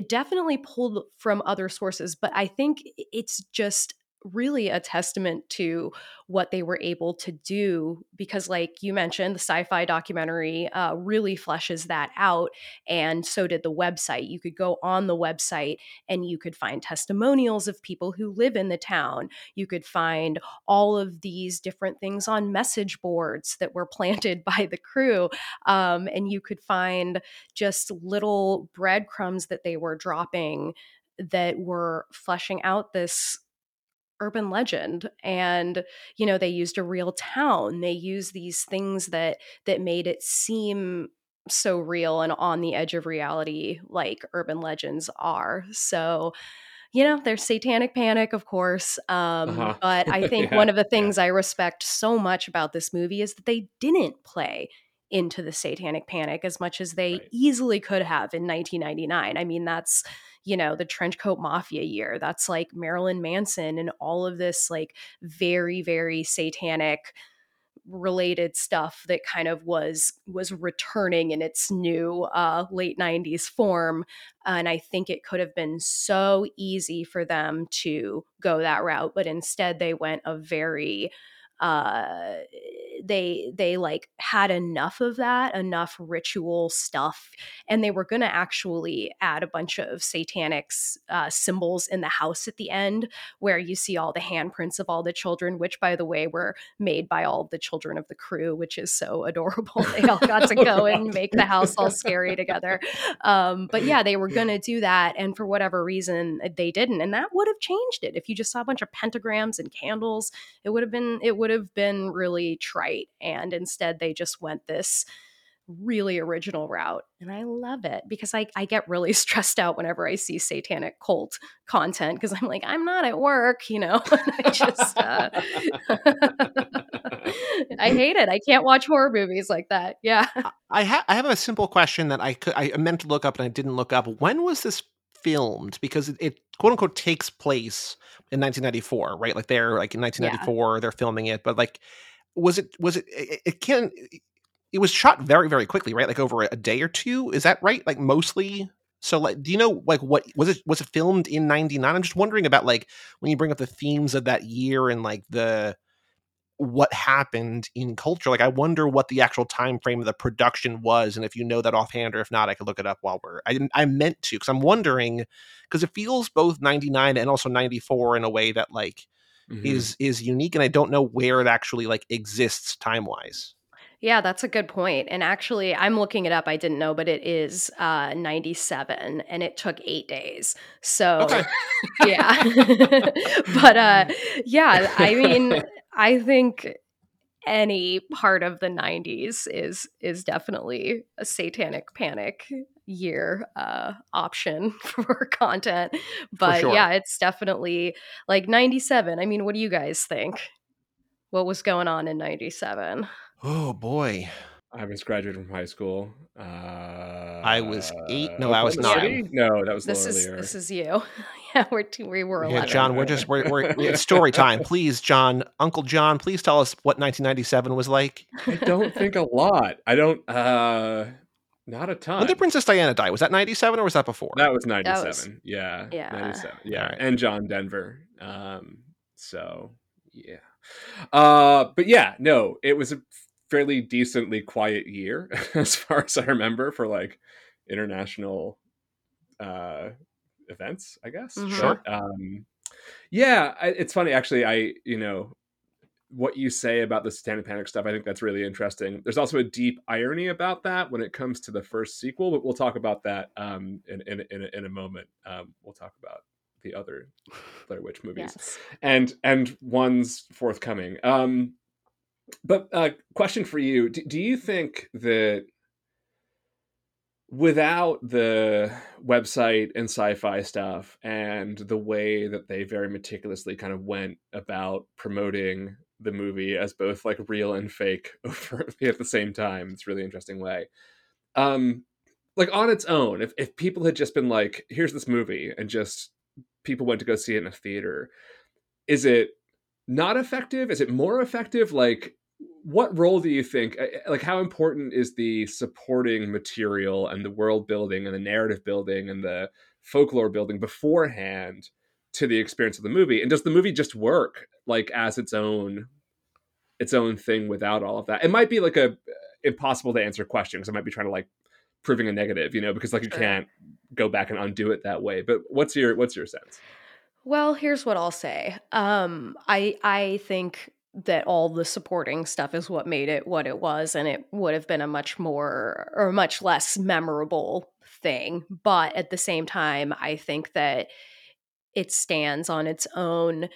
definitely pulled from other sources, but I think it's just really a testament to what they were able to do because like you mentioned the sci-fi documentary uh, really fleshes that out and so did the website. You could go on the website and you could find testimonials of people who live in the town. You could find all of these different things on message boards that were planted by the crew um, and you could find just little breadcrumbs that they were dropping that were fleshing out this urban legend and you know they used a real town they used these things that that made it seem so real and on the edge of reality like urban legends are so you know there's satanic panic of course um, uh-huh. but i think yeah, one of the things i respect so much about this movie is that they didn't play into the satanic panic as much as they Right. easily could have in 1999 i mean that's you know the trench coat mafia year that's like marilyn manson and all of this like very very satanic related stuff that kind of was was returning in its new uh, late 90s form and i think it could have been so easy for them to go that route but instead they went a very uh they they like had enough of that enough ritual stuff and they were going to actually add a bunch of satanic uh, symbols in the house at the end where you see all the handprints of all the children which by the way were made by all the children of the crew which is so adorable. They all got to Oh, go and make the house all scary together. Um, but yeah they were going to do that and for whatever reason they didn't and that would have changed it. If you just saw a bunch of pentagrams and candles it would have been it would have been really trite and instead they just went this really original route and i love it because i, I get really stressed out whenever i see satanic cult content because i'm like i'm not at work you know i just uh, i hate it i can't watch horror movies like that yeah I ha- I have a simple question that I could I meant to look up and I didn't look up. When was this filmed? Because it, it quote unquote takes place in 1994, right? Like they're like in 1994 they're filming it, but like was it was it it, it can it was shot very very quickly, right? Like over a day or two. Is that right? Like mostly. So like, do you know like what was it? Was it filmed in '99? I'm just wondering about like when you bring up the themes of that year and like the what happened in culture. Like I wonder what the actual time frame of the production was, and if you know that offhand, or if not, I could look it up while we're. I. I meant to because I'm wondering because it feels both '99 and also '94 in a way that like Mhm. is is unique, and I don't know where it actually like exists time wise. Yeah, that's a good point. And actually, I'm looking it up. I didn't know, but it is uh, 97 and it took eight days. So, Okay. yeah. but uh, yeah, I mean, I think any part of the 90s is is definitely a satanic panic year uh option for content. But sure. yeah it's definitely like 97 i mean what do you guys think? What was going on in 97 Oh boy, I was graduating from high school. Uh, I was eight- no, I was nine. No, that was this is earlier. this is you yeah we're two, we were a lot. yeah, 11 John, we're just we're, we're it's story time. Please, John, Uncle John, please tell us what 1997 was like. I don't think a lot. I don't. uh Not a ton. When did Princess Diana die? Was that 97 or was that before? That was ninety seven. was- yeah. yeah. Ninety seven. Yeah. Alright. And John Denver. Um, so yeah. Uh but yeah, no, it was a fairly decently quiet year as far as I remember for like international uh events, I guess. Mhm. Sure. But, um yeah, I, it's funny actually I, you know, what you say about the satanic panic stuff i think that's really interesting there's also a deep irony about that when it comes to the first sequel but we'll talk about that um, in, in, in, a, in a moment um, we'll talk about the other blair witch movies yes and and one's forthcoming um, but uh, question for you. Do, do you think that without the website and sci-fi stuff and the way that they very meticulously kind of went about promoting the movie as both like real and fake at the same time it's really interesting way. Um like on its own if, if people had just been like here's this movie and just people went to go see it in a theater is it not effective? Is it more effective? Like what role do you think uh, like how important is the supporting material and the world building and the narrative building and the folklore building beforehand to the experience of the movie? And does the movie just work like as its own its own thing without all of that? It might be like a impossible to answer question because i might be trying to like proving a negative you know because like you can't go back and undo it that way. But what's your what's your sense Well, here's what I'll say. Um, I I think that all the supporting stuff is what made it what it was, and it would have been a much more or much less memorable thing. But at the same time, I think that it stands on its own,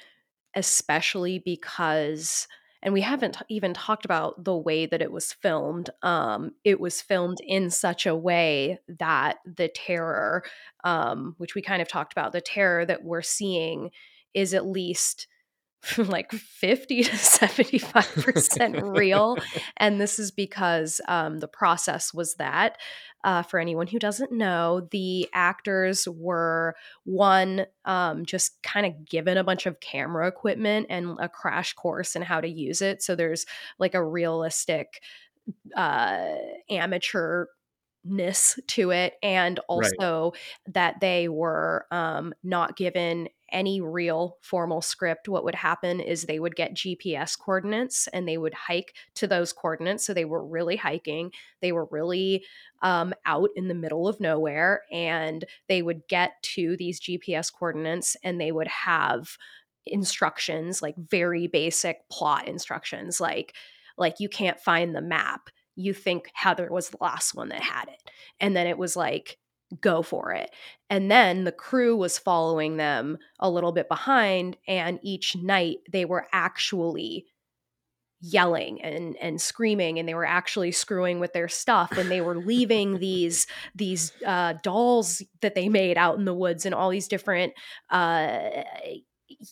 especially because. And we haven't even talked about the way that it was filmed. Um, it was filmed in such a way that the terror um, which we kind of talked about, the terror that we're seeing is at least like 50 to 75% real. And this is because um, the process was that. Uh, for anyone who doesn't know, the actors were one, um, just kind of given a bunch of camera equipment and a crash course in how to use it. So there's like a realistic uh, amateur ness to it and also right. that they were um, not given any real formal script what would happen is they would get gps coordinates and they would hike to those coordinates so they were really hiking they were really um, out in the middle of nowhere and they would get to these gps coordinates and they would have instructions like very basic plot instructions like like you can't find the map you think Heather was the last one that had it. And then it was like, go for it. And then the crew was following them a little bit behind. And each night they were actually yelling and and screaming and they were actually screwing with their stuff and they were leaving these these uh, dolls that they made out in the woods and all these different uh,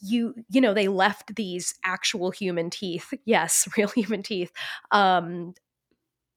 you you know they left these actual human teeth yes real human teeth um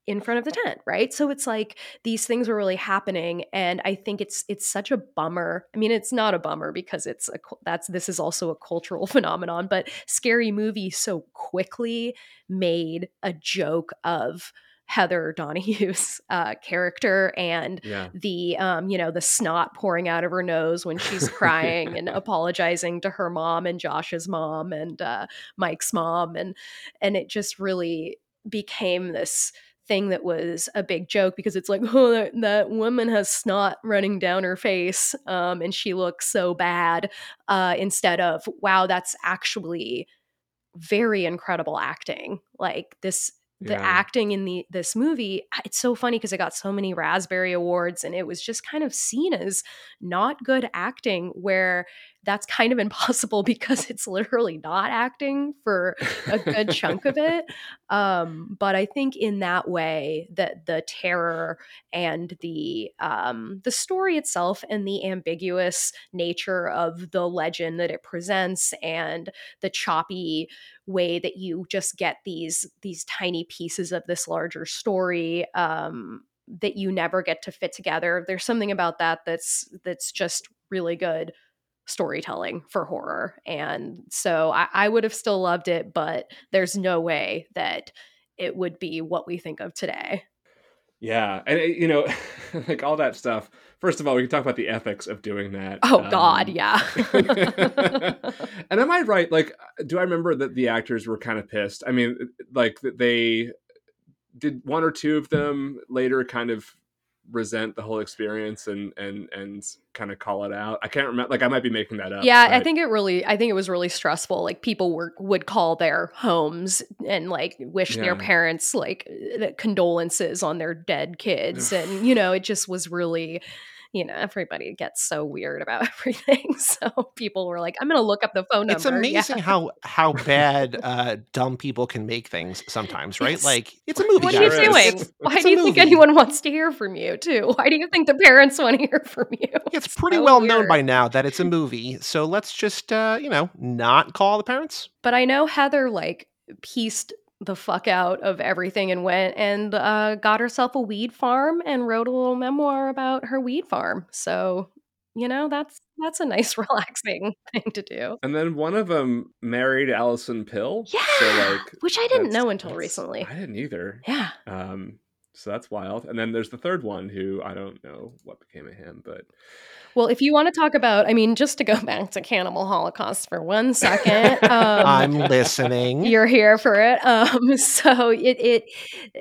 in front of the tent right? So it's like these things were really happening and i think it's it's such a bummer. I mean it's not a bummer because it's a that's this is also a cultural phenomenon but scary movie so quickly made a joke of Heather Donahue's uh, character and yeah. the um, you know the snot pouring out of her nose when she's crying and apologizing to her mom and Josh's mom and uh, Mike's mom and and it just really became this thing that was a big joke because it's like, oh, that, that woman has snot running down her face um, and she looks so bad, uh, instead of, wow, that's actually very incredible acting. Like this the yeah. acting in the this movie it's so funny because it got so many raspberry awards and it was just kind of seen as not good acting where that's kind of impossible because it's literally not acting for a good chunk of it. Um, but I think in that way that the terror and the um, the story itself and the ambiguous nature of the legend that it presents and the choppy way that you just get these these tiny pieces of this larger story um, that you never get to fit together. There's something about that that's that's just really good storytelling for horror. And so I, I would have still loved it, but there's no way that it would be what we think of today. Yeah, and you know, like all that stuff. First of all, we can talk about the ethics of doing that. Oh um, God, yeah. and am I right? Like, do I remember that the actors were kind of pissed? I mean, like they did one or two of them later kind of resent the whole experience and and and kind of call it out. I can't remember. Like I might be making that up. Yeah, but... I think it really. I think it was really stressful. Like people were would call their homes and like wish yeah. their parents like uh, condolences on their dead kids, and you know it just was really you know, everybody gets so weird about everything. So people were like, I'm going to look up the phone number. It's amazing yeah. how how bad uh, dumb people can make things sometimes, right? It's, like it's a movie. What are you doing? It's, Why it's do you movie. think anyone wants to hear from you too? Why do you think the parents want to hear from you? It's pretty so well weird. known by now that it's a movie. So let's just uh, you know, not call the parents. But I know Heather like pieced the fuck out of everything and went and uh, got herself a weed farm and wrote a little memoir about her weed farm. So, you know, that's that's a nice relaxing thing to do. And then one of them married Alison Pill. Yeah, so like, which I didn't know until recently. I didn't either. Yeah. Um. So that's wild. And then there's the third one who I don't know what became of him, but well, if you want to talk about, I mean, just to go back to Cannibal Holocaust for one second, um, I'm listening. You're here for it. Um, so it, it,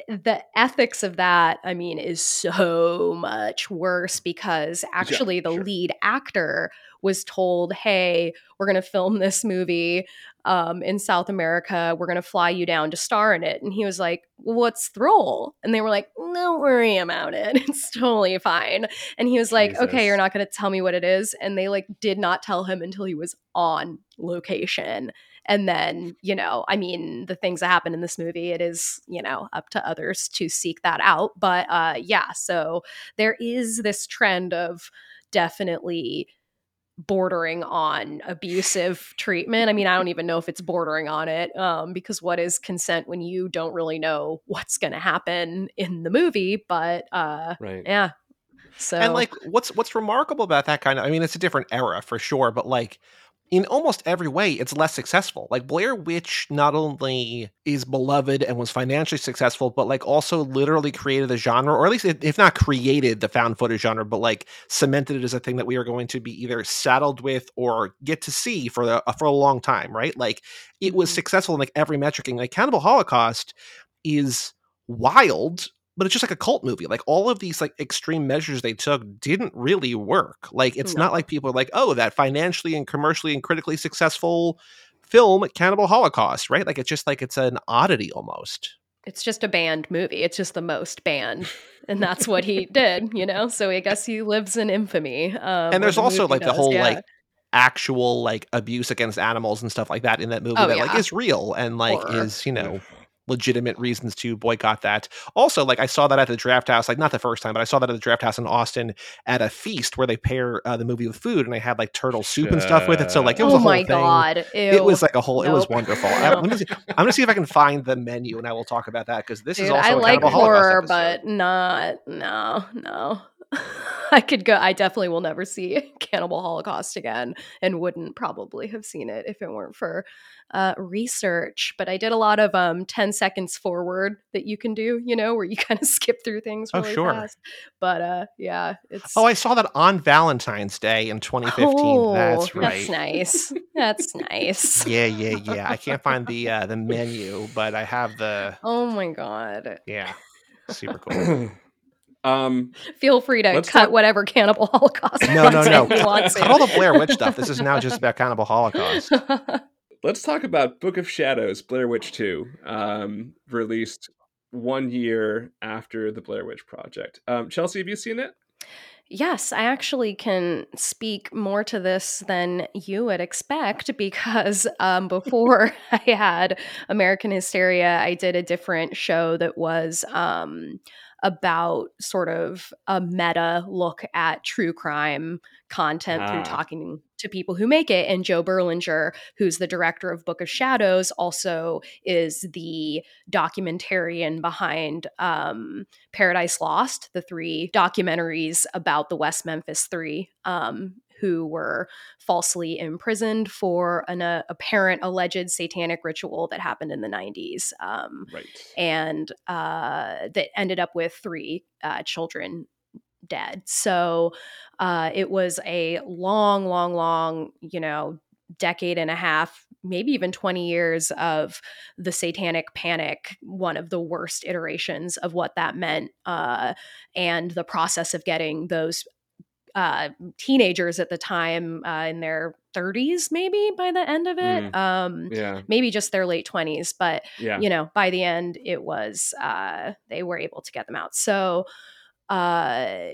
the ethics of that, I mean, is so much worse because actually yeah, the sure. lead actor was told, "Hey, we're going to film this movie um, in South America. We're going to fly you down to star in it. And he was like, What's the role? And they were like, Don't worry about it. It's totally fine. And he was like, Jesus. Okay, you're not going to tell me what it is. And they like did not tell him until he was on location. And then, you know, I mean, the things that happen in this movie, it is, you know, up to others to seek that out. But uh, yeah, so there is this trend of definitely bordering on abusive treatment. I mean, I don't even know if it's bordering on it um, because what is consent when you don't really know what's going to happen in the movie? But uh, right. yeah. So and like, what's what's remarkable about that kind of? I mean, it's a different era for sure, but like in almost every way, it's less successful. Like Blair Witch not only is beloved and was financially successful, but like also literally created the genre, or at least if not created the found footage genre, but like cemented it as a thing that we are going to be either saddled with or get to see for the for a long time, right? Like it was Mhm. successful in like every metric. And like Cannibal Holocaust is wild but it's just like a cult movie. Like all of these like extreme measures they took didn't really work. Like it's No. not like people are like, oh, that financially and commercially and critically successful film Cannibal Holocaust, right? Like it's just like it's an oddity almost. it's just a banned movie. It's just the most banned, and that's what he did. You know, so I guess he lives in infamy. Um, and there's the also like the whole yeah. like actual like abuse against animals and stuff like that in that movie Oh, that like is real and like Horror. is, you know, legitimate reasons to boycott that. Also, like I saw that at the Drafthouse, like not the first time, but I saw that at the Drafthouse in Austin at a feast where they pair uh, the movie with food, and they had like turtle soup and stuff with it. So like it was oh a whole my thing. god! Ew. It was like a whole. It was wonderful. I, let me see, I'm gonna see if I can find the menu, and I will talk about that because this is Dude, also I a like horror, but not no no. I could go. I definitely will never see Cannibal Holocaust again, and wouldn't probably have seen it if it weren't for uh, research. But I did a lot of um, ten seconds forward that you can do. You know, where you kind of skip through things Oh, really sure. fast. But uh, yeah, it's Oh, I saw that on Valentine's Day in 2015. Oh, that's right. That's nice. That's nice. Yeah, yeah, yeah. I can't find the uh, the menu, but I have the Oh my god. yeah. Super cool. um, Feel free to cut talk- whatever Cannibal Holocaust. No, no, no. content you want Cut all the Blair Witch stuff. This is now just about Cannibal Holocaust. let's talk about Book of Shadows, Blair Witch 2, um, released one year after the Blair Witch Project. Um, Chelsey, have you seen it? Yes, I actually can speak more to this than you would expect because um, before I had American Hysteria, I did a different show that was um, about sort of a meta look at true crime content Ah. through talking to people who make it. And Joe Berlinger, who's the director of Book of Shadows, also is the documentarian behind um, Paradise Lost, the three documentaries about the West Memphis Three, um, who were falsely imprisoned for an uh, apparent alleged satanic ritual that happened in the 90s. Um, Right. and uh, that ended up with three uh, children dead. So uh, it was a long, long, long, you know, decade and a half, maybe even 20 years of the satanic panic, one of the worst iterations of what that meant, uh, and the process of getting those uh, teenagers at the time uh, in their 30s, maybe by the end of it. Um, Yeah. maybe just their late 20s, but Yeah. you know by the end it was uh they were able to get them out so uh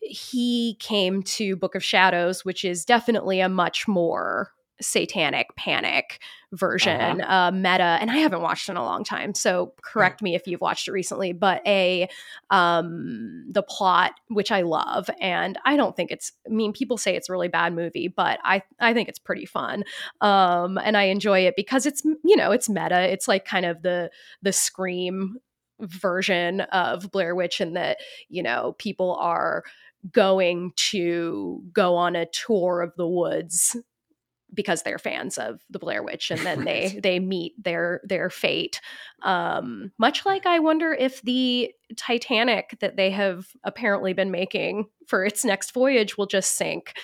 he came to book of shadows which is definitely a much more satanic panic version uh meta and i haven't watched in a long time so correct me if you've watched it recently but a um the plot which i love and i don't think it's i mean people say it's a really bad movie but i i think it's pretty fun um and i enjoy it because it's you know it's meta it's like kind of the the scream version of blair witch and that you know people are going to go on a tour of the woods because they're fans of the Blair Witch and then they they meet their their fate. Um much like I wonder if the Titanic that they have apparently been making for its next voyage will just sink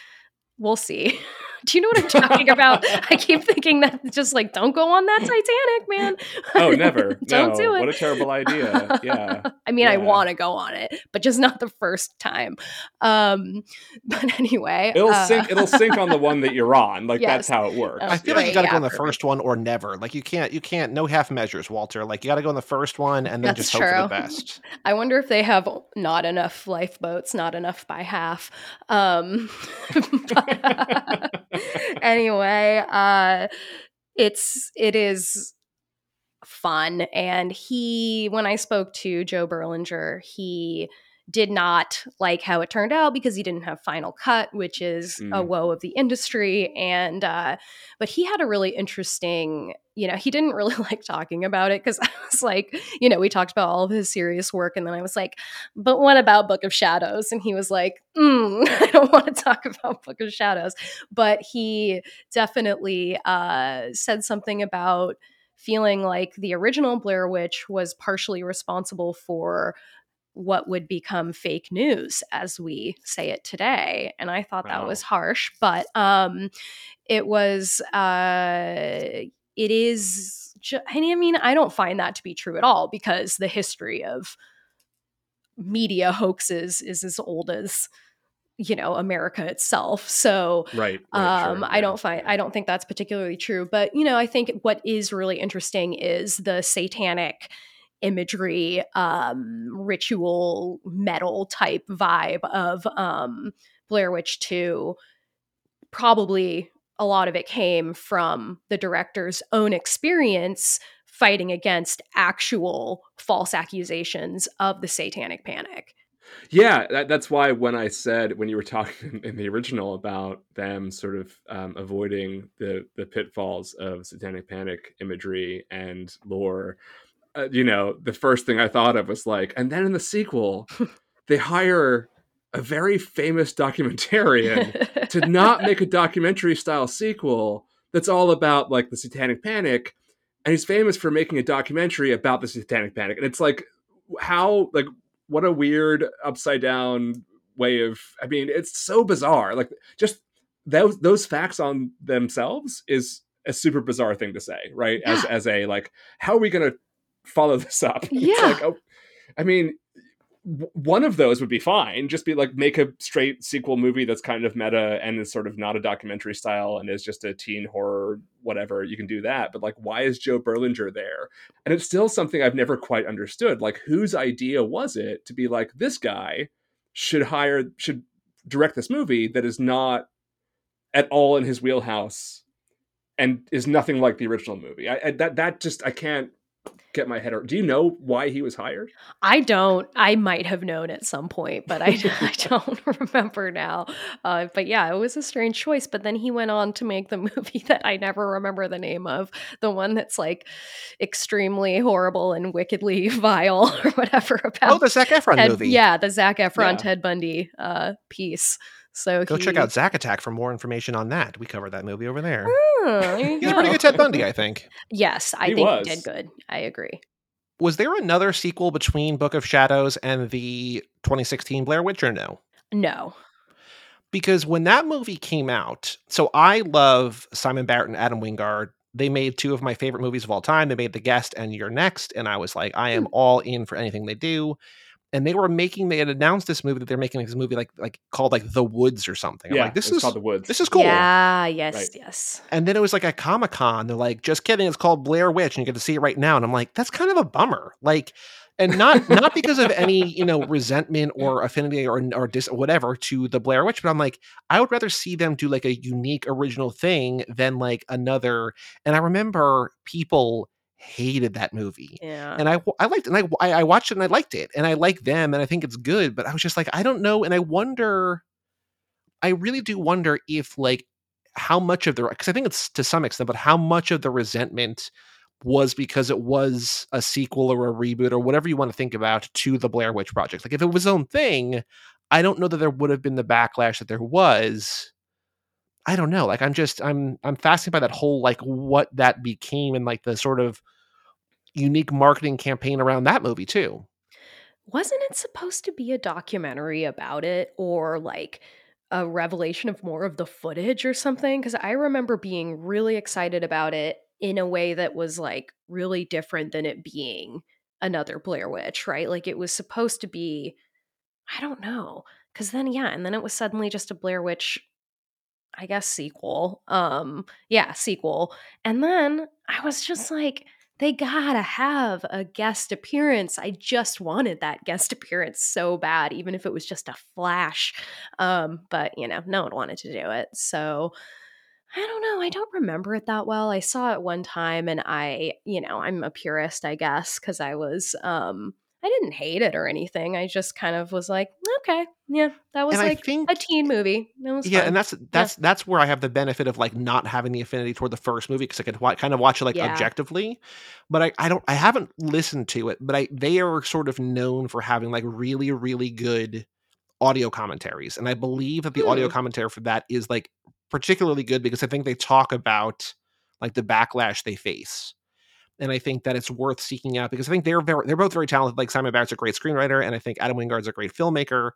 we'll see do you know what I'm talking about I keep thinking that just like don't go on that Titanic man Oh, never. don't no. do it What a terrible idea. Yeah. I mean, I want to go on it, but just not the first time. Um, but anyway, It'll uh, sink. It'll sink on the one that you're on. Like Yes. that's how it works. I feel like you got to go on the perfect. first one or never. Like you can't, you can't, no half measures, Walter. Like you got to go on the first one and then That's just hope for the best. I wonder if they have not enough lifeboats, not enough by half. Um, but- anyway, uh, it's it is fun, and he when I spoke to Joe Berlinger, he did not like how it turned out because he didn't have final cut which is mm. a woe of the industry. And uh but he had a really interesting you know he didn't really like talking about it because i was like you know we talked about all of his serious work and then i was like but what about book of shadows? And he was like mm, i don't want to talk about book of shadows. But he definitely uh said something about feeling like the original blair witch was partially responsible for what would become fake news as we say it today and i thought wow. that was harsh but um it was uh it is ju- i mean i don't find that to be true at all because the history of media hoaxes is as old as you know america itself so right, right um sure, i don't find i don't think that's particularly true but you know i think what is really interesting is the satanic imagery, um, ritual metal type vibe of um, Blair Witch 2. Probably a lot of it came from the director's own experience fighting against actual false accusations of the satanic panic. Yeah, that, that's why when I said when you were talking in the original about them sort of um, avoiding the the pitfalls of satanic panic imagery and lore, uh, you know, the first thing I thought of was like, and then in the sequel, they hire a very famous documentarian to not make a documentary style sequel that's all about like the satanic panic and he's famous for making a documentary about the satanic panic and it's like how like what a weird upside down way of i mean it's so bizarre like just those those facts on themselves is a super bizarre thing to say right yeah. as as a like how are we going to follow this up. Yeah. Like, oh, I mean, one of those would be fine. Just be like, make a straight sequel movie that's kind of meta and is sort of not a documentary style and is just a teen horror, whatever. You can do that. But like, why is Joe Berlinger there? And it's still something I've never quite understood. Like, whose idea was it to be like, this guy should hire, should direct this movie that is not at all in his wheelhouse and is nothing like the original movie. I, I that that just I can't get my head around. Do you know why he was hired? I don't. I might have known at some point, but I, I don't remember now. Uh, but yeah, it was a strange choice. But then he went on to make the movie that I never remember the name of, the one that's like extremely horrible and wickedly vile or whatever. About oh, the Zac Efron Ted, movie. Yeah, the Zac Efron yeah. Ted Bundy uh, piece. So go he... check out Zack Attack for more information on that. We covered that movie over there. Oh, He's a pretty good Ted Bundy, I think. Yes, I he think was. he did good. I agree. Was there another sequel between Book of Shadows and the 2016 Blair Witch or no? No. Because when that movie came out, so I love Simon Barrett and Adam Wingard. They made two of my favorite movies of all time. They made The Guest and You're Next, and I was like, I am hmm. all in for anything they do and they were making they had announced this movie that they're making this movie like like called like the woods or something. I'm yeah like this is called the woods. this is cool. Yeah yes right. yes and then it was like a comic-con they're like just kidding it's called blair witch and you get to see it right now. And i'm like that's kind of a bummer. Like and not not because of any you know resentment or affinity or or dis whatever to the Blair Witch, but I'm like I would rather see them do like a unique original thing than like another. And I remember people hated that movie. Yeah. And I I liked and I I watched it and I liked it and I like them and I think it's good, but I was just like I don't know and I wonder I really do wonder if like how much of the because I think it's to some extent, but how much of the resentment was because it was a sequel or a reboot or whatever you want to think about to the Blair Witch Project. Like if it was its own thing, I don't know that there would have been the backlash that there was I don't know. Like I'm just I'm I'm fascinated by that whole like what that became and like the sort of unique marketing campaign around that movie too. Wasn't it supposed to be a documentary about it or like a revelation of more of the footage or something? Because I remember being really excited about it in a way that was like really different than it being another Blair Witch, right? Like it was supposed to be, I don't know. Cause then, yeah, and then it was suddenly just a Blair Witch I guess sequel. Um yeah, sequel. And then I was just like they gotta have a guest appearance. I just wanted that guest appearance so bad, even if it was just a flash. Um, but you know, no one wanted to do it. So I don't know. I don't remember it that well. I saw it one time and I, you know, I'm a purist, I guess, because I was um I didn't hate it or anything. I just kind of was like, okay, yeah, that was And like think- a teen movie. Yeah, fun. and that's that's that's where I have the benefit of like not having the affinity toward the first movie because I could kind of watch it like Yeah. objectively, but I, I don't I haven't listened to it, but I they are sort of known for having like really really good audio commentaries, and I believe that the audio Hmm. commentary for that is like particularly good because I think they talk about like the backlash they face. And I think that it's worth seeking out because I think they're very they're both very talented. Like Simon Barrett's a great screenwriter, and I think Adam Wingard's a great filmmaker.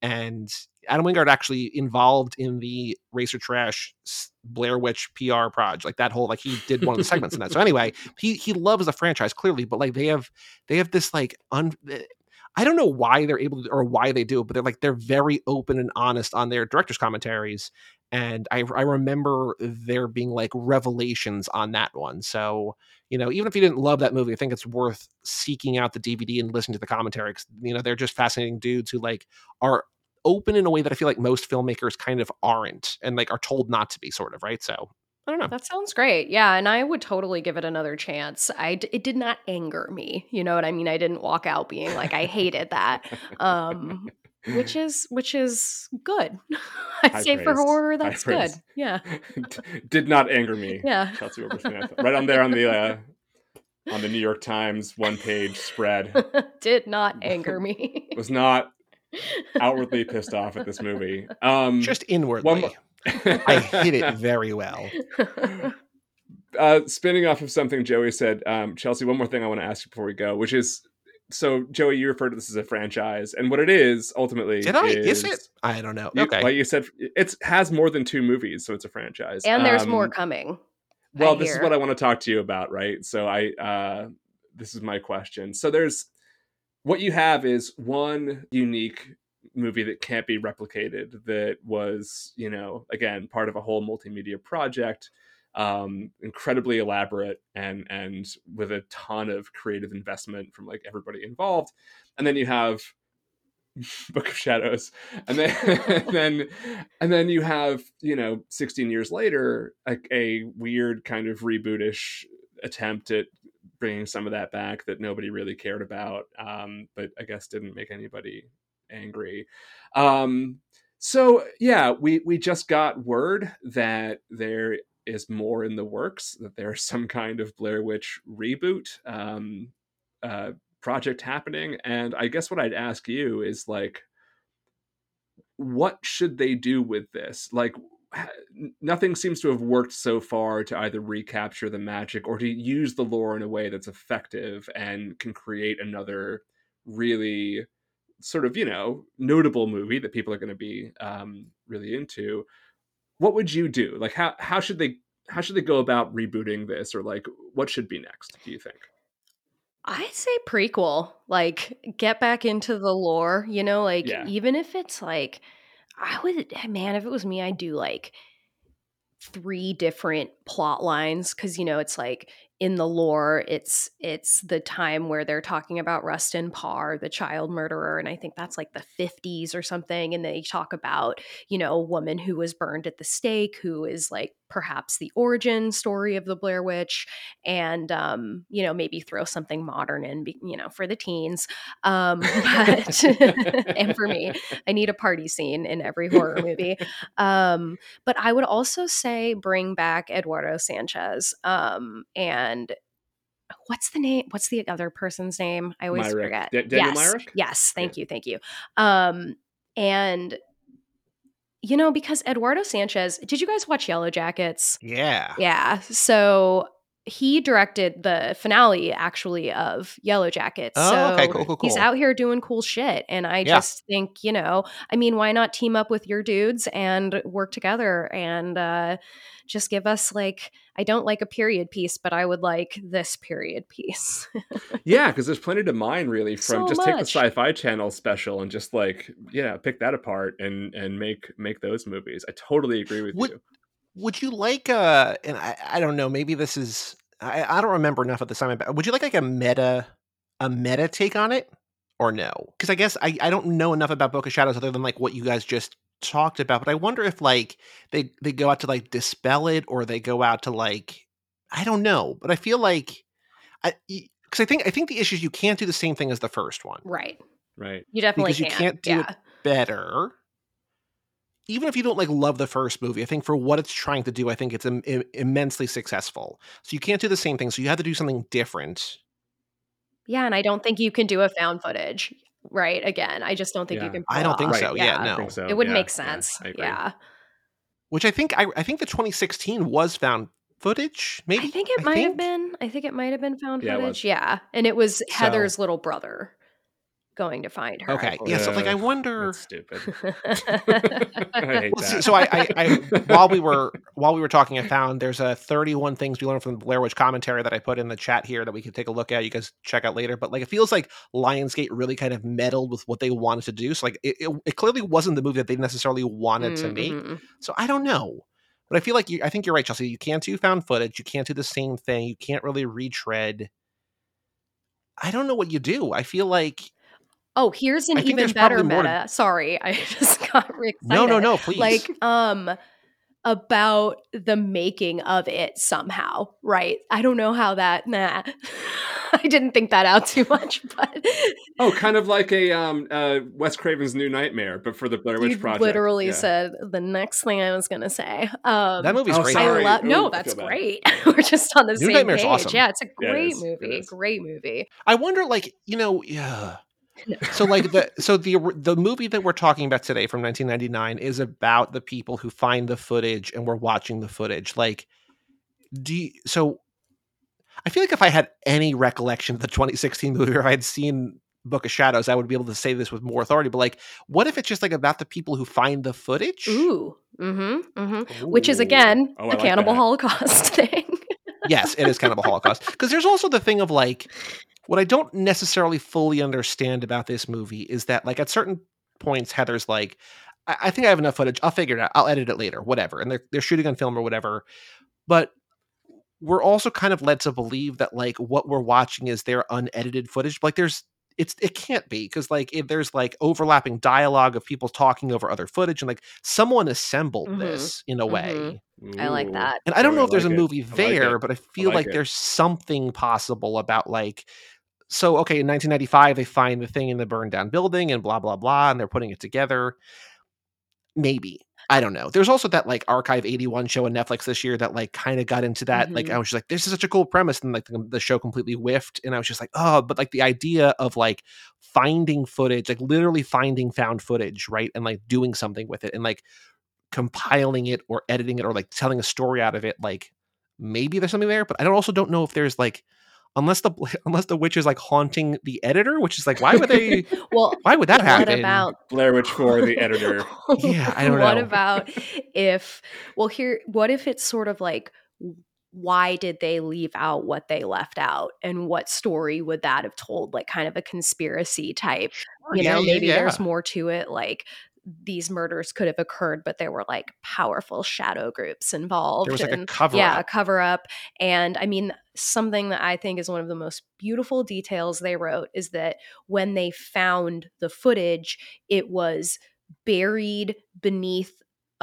And Adam Wingard actually involved in the Racer Trash Blair Witch PR project, like that whole like he did one of the segments in that. So anyway, he he loves the franchise clearly, but like they have they have this like un. eh, I don't know why they're able to or why they do it, but they're like they're very open and honest on their director's commentaries. And I I remember there being like revelations on that one. So you know, even if you didn't love that movie, I think it's worth seeking out the DVD and listening to the commentary. 'cause, you know, they're just fascinating dudes who like are open in a way that I feel like most filmmakers kind of aren't and like are told not to be, sort of, right? So I don't know. That sounds great. Yeah, and I would totally give it another chance. I d- it did not anger me. You know what I mean? I didn't walk out being like I hated that. Um which is which is good. I'd High say for praise. horror High that's good. praise. Yeah. Did not anger me. Yeah. Chelsey Weber-Smith. Right on there on the uh, on the New York Times one page spread. did not anger me. Was not outwardly pissed off at this movie. Um just inwardly. mo- I hit it very well. uh, spinning off of something Joey said, um, Chelsey, one more thing I want to ask you before we go, which is so Joey, you referred to this as a franchise, and what it is ultimately Did I? is, Is it? I don't know. You, okay. like you said, it has more than two movies, so it's a franchise. and there's more Um, coming. well I this is what i want to talk to you about right so i uh this is my question so there's what you have is one unique movie that can't be replicated that was you know again part of a whole multimedia project um incredibly elaborate and and with a ton of creative investment from like everybody involved. And then you have book of shadows. And then and then and then you have you know 16 years later a, a weird kind of rebootish attempt at bringing some of that back that nobody really cared about um but i guess didn't make anybody angry. Um so yeah we we just got word that there is more in the works that there's some kind of blair witch reboot um uh project happening. And i guess what i'd ask you is like what should they do with this? Like nothing seems to have worked so far to either recapture the magic or to use the lore in a way that's effective and can create another really sort of you know notable movie that people are going to be um, really into what would you do like how how should they how should they go about rebooting this or like what should be next do you think I'd say prequel. Like get back into the lore, you know, like Yeah. even if it's like I would eh, man, if it was me, I'd do like three different plot lines cuz you know, it's like in the lore, it's it's the time where they're talking about Rustin Parr, the child murderer, and I think that's like the 50s or something and they talk about, you know, a woman who was burned at the stake who is like perhaps the origin story of the Blair Witch and um, you know maybe throw something modern in you know for the teens um, but and for me i need a party scene in every horror movie. Um, but i would also say bring back eduardo sanchez um, and what's the name what's the other person's name? I always Myrick. forget. Da- Daniel yes. Myrick? yes. Thank you. Thank you. Um, and you know because eduardo sanchez did you guys watch yellow jackets yeah. yeah. So he directed the finale actually of Yellow Jackets. Oh, so okay. Cool, cool, cool. he's out here doing cool shit. And I Yeah. just think, you know, I mean, why not team up with your dudes and work together and uh just give us like I don't like a period piece, but I would like this period piece. yeah because there's plenty to mine really from So just take the sci-fi channel special and just like yeah pick that apart and and make make those movies i totally agree with Would- you Would you like a and I, I don't know, maybe this is I, I don't remember enough of the Simon Ba- would you like like a meta a meta take on it? Or no? Because I guess I, I don't know enough about Book of Shadows other than like what you guys just talked about, but I wonder if like they they go out to like dispel it or they go out to like I don't know, but I feel like I because I think I think the issue is you can't do the same thing as the first one. Right. Right. You definitely Because you can't. can't do yeah. it better. Even if you don't like love the first movie, I think for what it's trying to do, I think it's Im- Im- immensely successful. So you can't do the same thing. So you have to do something different. Yeah, and I don't think you can do a found footage. Right. Again, I just don't think you Yeah. can. I don't think off- so. Yeah, I no. so. It wouldn't Yeah, make sense. I. Yeah. Which I think I, I think the 2016 was found footage. Maybe I think it might have been. I think it might have been found Yeah, footage. Yeah. And it was Heather's little brother going to find her. Okay. believe. Yeah. So like, I wonder. That's stupid. I Well, that. so I, I, I while we were while we were talking, I found there's a 31 things we learned from the Blair Witch commentary that I put in the chat here that we could take a look at. You guys check out later. But like, it feels like Lionsgate really kind of meddled with what they wanted to do. So like, it, it, it clearly wasn't the movie that they necessarily wanted to make. Mhm. So I don't know. But I feel like you, I think you're right, Chelsey. You can't do found footage. You can't do the same thing. You can't really retread. I don't know what you do. I feel like Oh, here's an I even better probably more to- meta. Sorry, I just got really excited. no, no, no. Please, Like, um, about the making of it somehow, right? I don't know how that. Nah, I didn't think that out too much, but oh, kind of like a um, uh, Wes Craven's New Nightmare, but for the Blair Witch you Project. literally Yeah. said the next thing I was gonna say. Um, that movie's Oh, great. I sorry. love. No, Ooh, I that's great. We're just on the New same Nightmare's page. awesome. Yeah, it's a great is. It movie. is. Great movie. I wonder, like you know, yeah. So like the so the the movie that we're talking about today from 1999 is about the people who find the footage and we're watching the footage. Like, do you, so? I feel like if I had any recollection of the 2016 movie, or if I had seen Book of Shadows, I would be able to say this with more authority. But like, what if it's just like about the people who find the footage? Ooh. Mm-hmm. Mm-hmm. Which is again Oh, I a like cannibal that. Holocaust thing. yes, it is kind of a Holocaust. Because there's also the thing of like, what I don't necessarily fully understand about this movie is that, like, at certain points, Heather's like, I, I think I have enough footage. I'll figure it out. I'll edit it later, whatever. And they're, they're shooting on film or whatever. But we're also kind of led to believe that, like, what we're watching is their unedited footage. Like, there's, it's, it can't be because, like, if there's like overlapping dialogue of people talking over other footage and like someone assembled Mhm. this in a way. Mhm. I like that. And I don't Oh, know if there's like a it. movie I like there, but I feel like like, there's something possible about like so okay, in 1995 they find the thing in the burned down building and blah blah blah and they're putting it together. Maybe. I don't know. There's also that like Archive 81 show on Netflix this year that like kind of got into that. Like Mhm. I was just like, this is such a cool premise, and like the, the show completely whiffed. And I was just like, oh, but like the idea of like finding footage, like literally finding found footage, right? And like doing something with it and like compiling it or editing it or like telling a story out of it, like maybe there's something there, but I don't also don't know if there's like unless the unless the witch is like haunting the editor, which is like why would they Well, why would that what happen? about Blair Witch for the editor. Yeah, I don't what know. about if well here what if it's sort of like why did they leave out what they left out and what story would that have told like kind of a conspiracy type you Yeah, know maybe yeah. there's more to it like these murders could have occurred but there were like powerful shadow groups involved There was like a cover yeah a cover up. And i mean something that i think is one of the most beautiful details they wrote is that when they found the footage it was buried beneath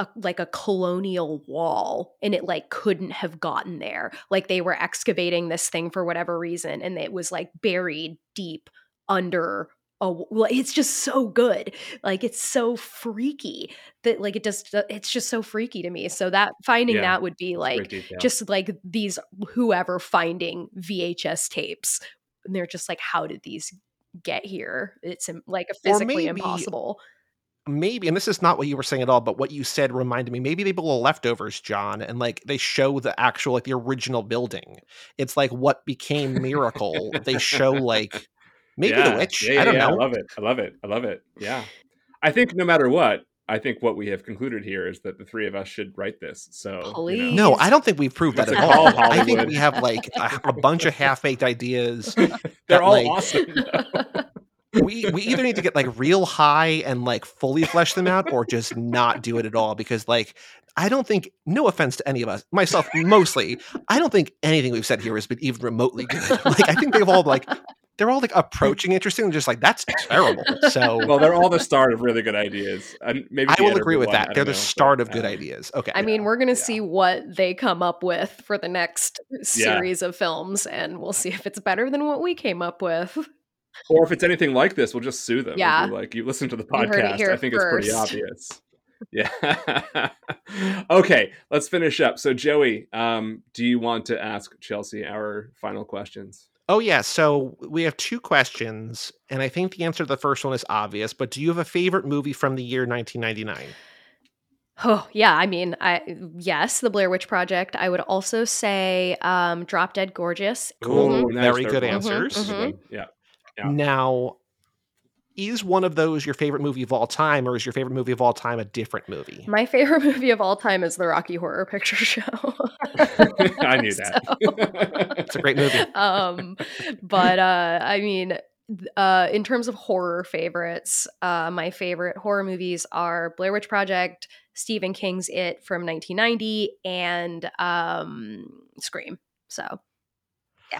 a, like a colonial wall and it like couldn't have gotten there. Like they were excavating this thing for whatever reason and it was like buried deep under a well it's just so good like it's so freaky that like it just it's just so freaky to me so that finding Yeah, that would be like just like these whoever finding VHS tapes and they're just like how did these get here? It's like physically maybe- impossible. maybe and this is not what you were saying at all but what you said reminded me maybe they pull leftovers john and like they show the actual like the original building. It's like what became miracle they show like maybe the witch Yeah, yeah, i don't yeah, know I love it. I love it. I love it. Yeah. I think no matter what, I think what we have concluded here is that the three of us should write this. So, you know, no i don't think we've proved that at all called, i think we have like a, a bunch of half-baked ideas they're that, all like- awesome. we we either need to get like real high and like fully flesh them out or just not do it at all because like I don't think no offense to any of us myself mostly I don't think anything we've said here has been even remotely good like I think they've all like they're all like approaching interesting and just like that's terrible. So well, they're all the start of really good ideas. And maybe I will agree with one, that. They're don't the start but, of good uh, ideas. Okay. I mean, we're going to yeah. see what they come up with for the next series of films, and we'll see if it's better than what we came up with. Or if it's anything like this, we'll just sue them. and be Yeah. like you listen to the You heard it podcast. I think it's pretty obvious. Yeah. okay, let's finish up. So, Joey, um, do you want to ask Chelsey our final questions? Oh yeah, so we have two questions, and I think the answer to the first one is obvious. But do you have a favorite movie from the year 1999? Oh yeah, I mean, I yes, the Blair Witch Project. I would also say um, Drop Dead Gorgeous. Cool. Ooh, Mhm. Very good one. answers. That's a good Mhm. Yeah. Yeah. Now, is one of those your favorite movie of all time, or is your favorite movie of all time a different movie? My favorite movie of all time is the Rocky Horror Picture Show. I knew that. It's a great movie. um but uh i mean uh in terms of horror favorites uh my favorite horror movies are blair witch project stephen king's it from 1990 and um scream so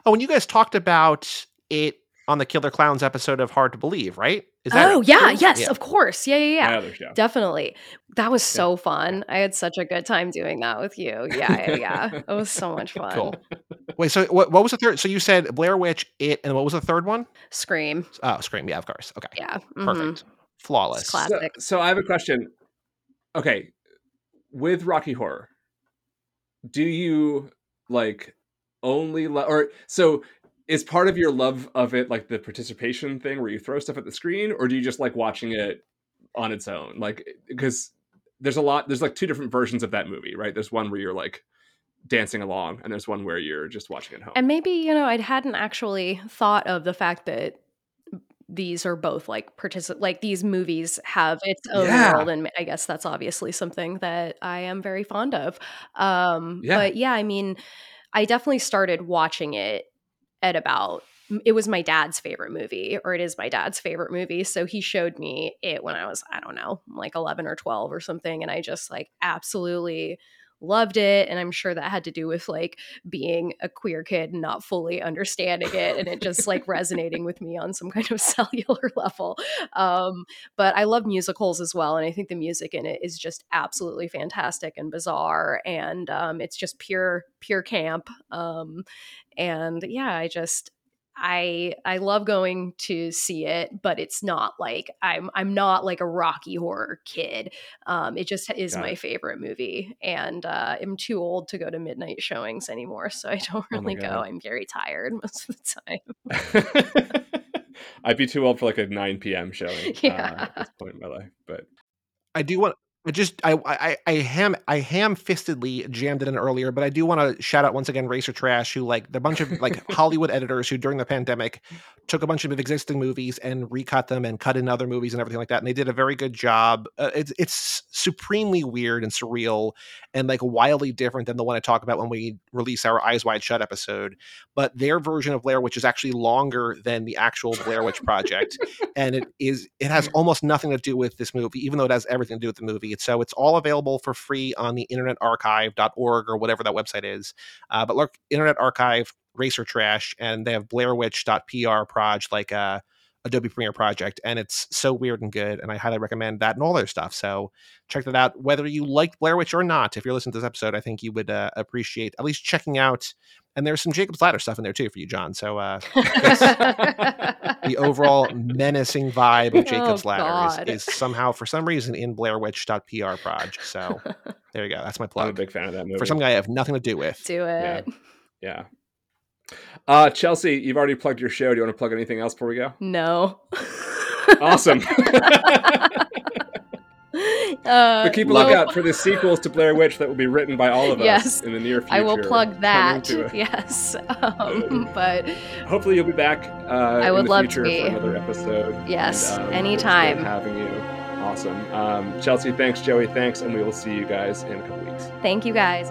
Oh, and you guys talked about it on the Killer Clowns episode of Hard to Believe, right? Is that oh yeah true? yes of course yeah yeah My yeah definitely that was so fun i had such a good time doing that with you yeah yeah yeah it was so much fun Cool. Wait, so what, what was the third? So you said Blair Witch, It, and what was the third one? scream Oh, Scream. Yeah, of course. Okay. yeah mhm. Perfect. Flawless. It's class- So, Classic. so I have a question. Okay, with Rocky Horror, do you like only lo- or so is part of your love of it like the participation thing where you throw stuff at the screen, or do you just like watching it on its own? Like because there's a lot. There's like two different versions of that movie, right? There's one where you're like dancing along, and there's one where you're just watching at home. And maybe, you know, I hadn't actually thought of the fact that these are both like particip like these movies have its own Yeah. world and I guess that's obviously something that I am very fond of. Um Yeah. but yeah, I mean, I definitely started watching it at about it was my dad's favorite movie or it is my dad's favorite movie so he showed me it when i was i don't know like 11 or 12 or something and i just like absolutely loved it and i'm sure that had to do with like being a queer kid and not fully understanding it and it just like resonating with me on some kind of cellular level um but i love musicals as well and i think the music in it is just absolutely fantastic and bizarre and um it's just pure pure camp um and yeah i just I I love going to see it, but it's not like I'm I'm not like a Rocky Horror kid. Um, it just is Got my it. favorite movie, and uh, I'm too old to go to midnight showings anymore, so I don't Oh really go. I'm very tired most of the time. I'd be too old for like a 9 p.m. showing uh, Yeah. at this point in my life, but I do want. I just I I I ham I ham fistedly jammed it in earlier, but I do want to shout out once again Racer Trash, who like the bunch of like Hollywood editors who during the pandemic took a bunch of existing movies and recut them and cut in other movies and everything like that, and they did a very good job. Uh, it's it's supremely weird and surreal and like wildly different than the one I talk about when we release our Eyes Wide Shut episode. But their version of Blair Witch is actually longer than the actual Blair Witch Project and it is it has almost nothing to do with this movie even though it has everything to do with the movie so it's all available for free on the internetarchive.org or whatever that website is uh, but look internet archive racer trash and they have blairwitch.pr proj like uh Adobe Premiere project, and it's so weird and good, and I highly recommend that and all their stuff. So check that out. Whether you liked Blair Witch or not, if you're listening to this episode, I think you would uh, appreciate at least checking out. And there's some Jacob's Ladder stuff in there too for you, John. So uh, the overall menacing vibe of Jacob's Oh, Ladder is, is somehow, for some reason, in blairwitch.pr proj. So there you go. That's my plug. I'm a big fan of that movie. For some guy I have nothing to do with. Do it. Yeah. Uh, Chelsey, you've already plugged your show. Do you want to plug anything else before we go? No. Awesome. uh, but keep a lookout for the sequels to Blair Witch that will be written by all of us in the near future. I will plug that. Yes. Um, but Hopefully, you'll be back. Uh, I would in the love to future be. for another episode. Yes, And, um, anytime. Having you, awesome. Um, Chelsey, thanks. Joey, thanks, and we will see you guys in a couple weeks. thank you guys.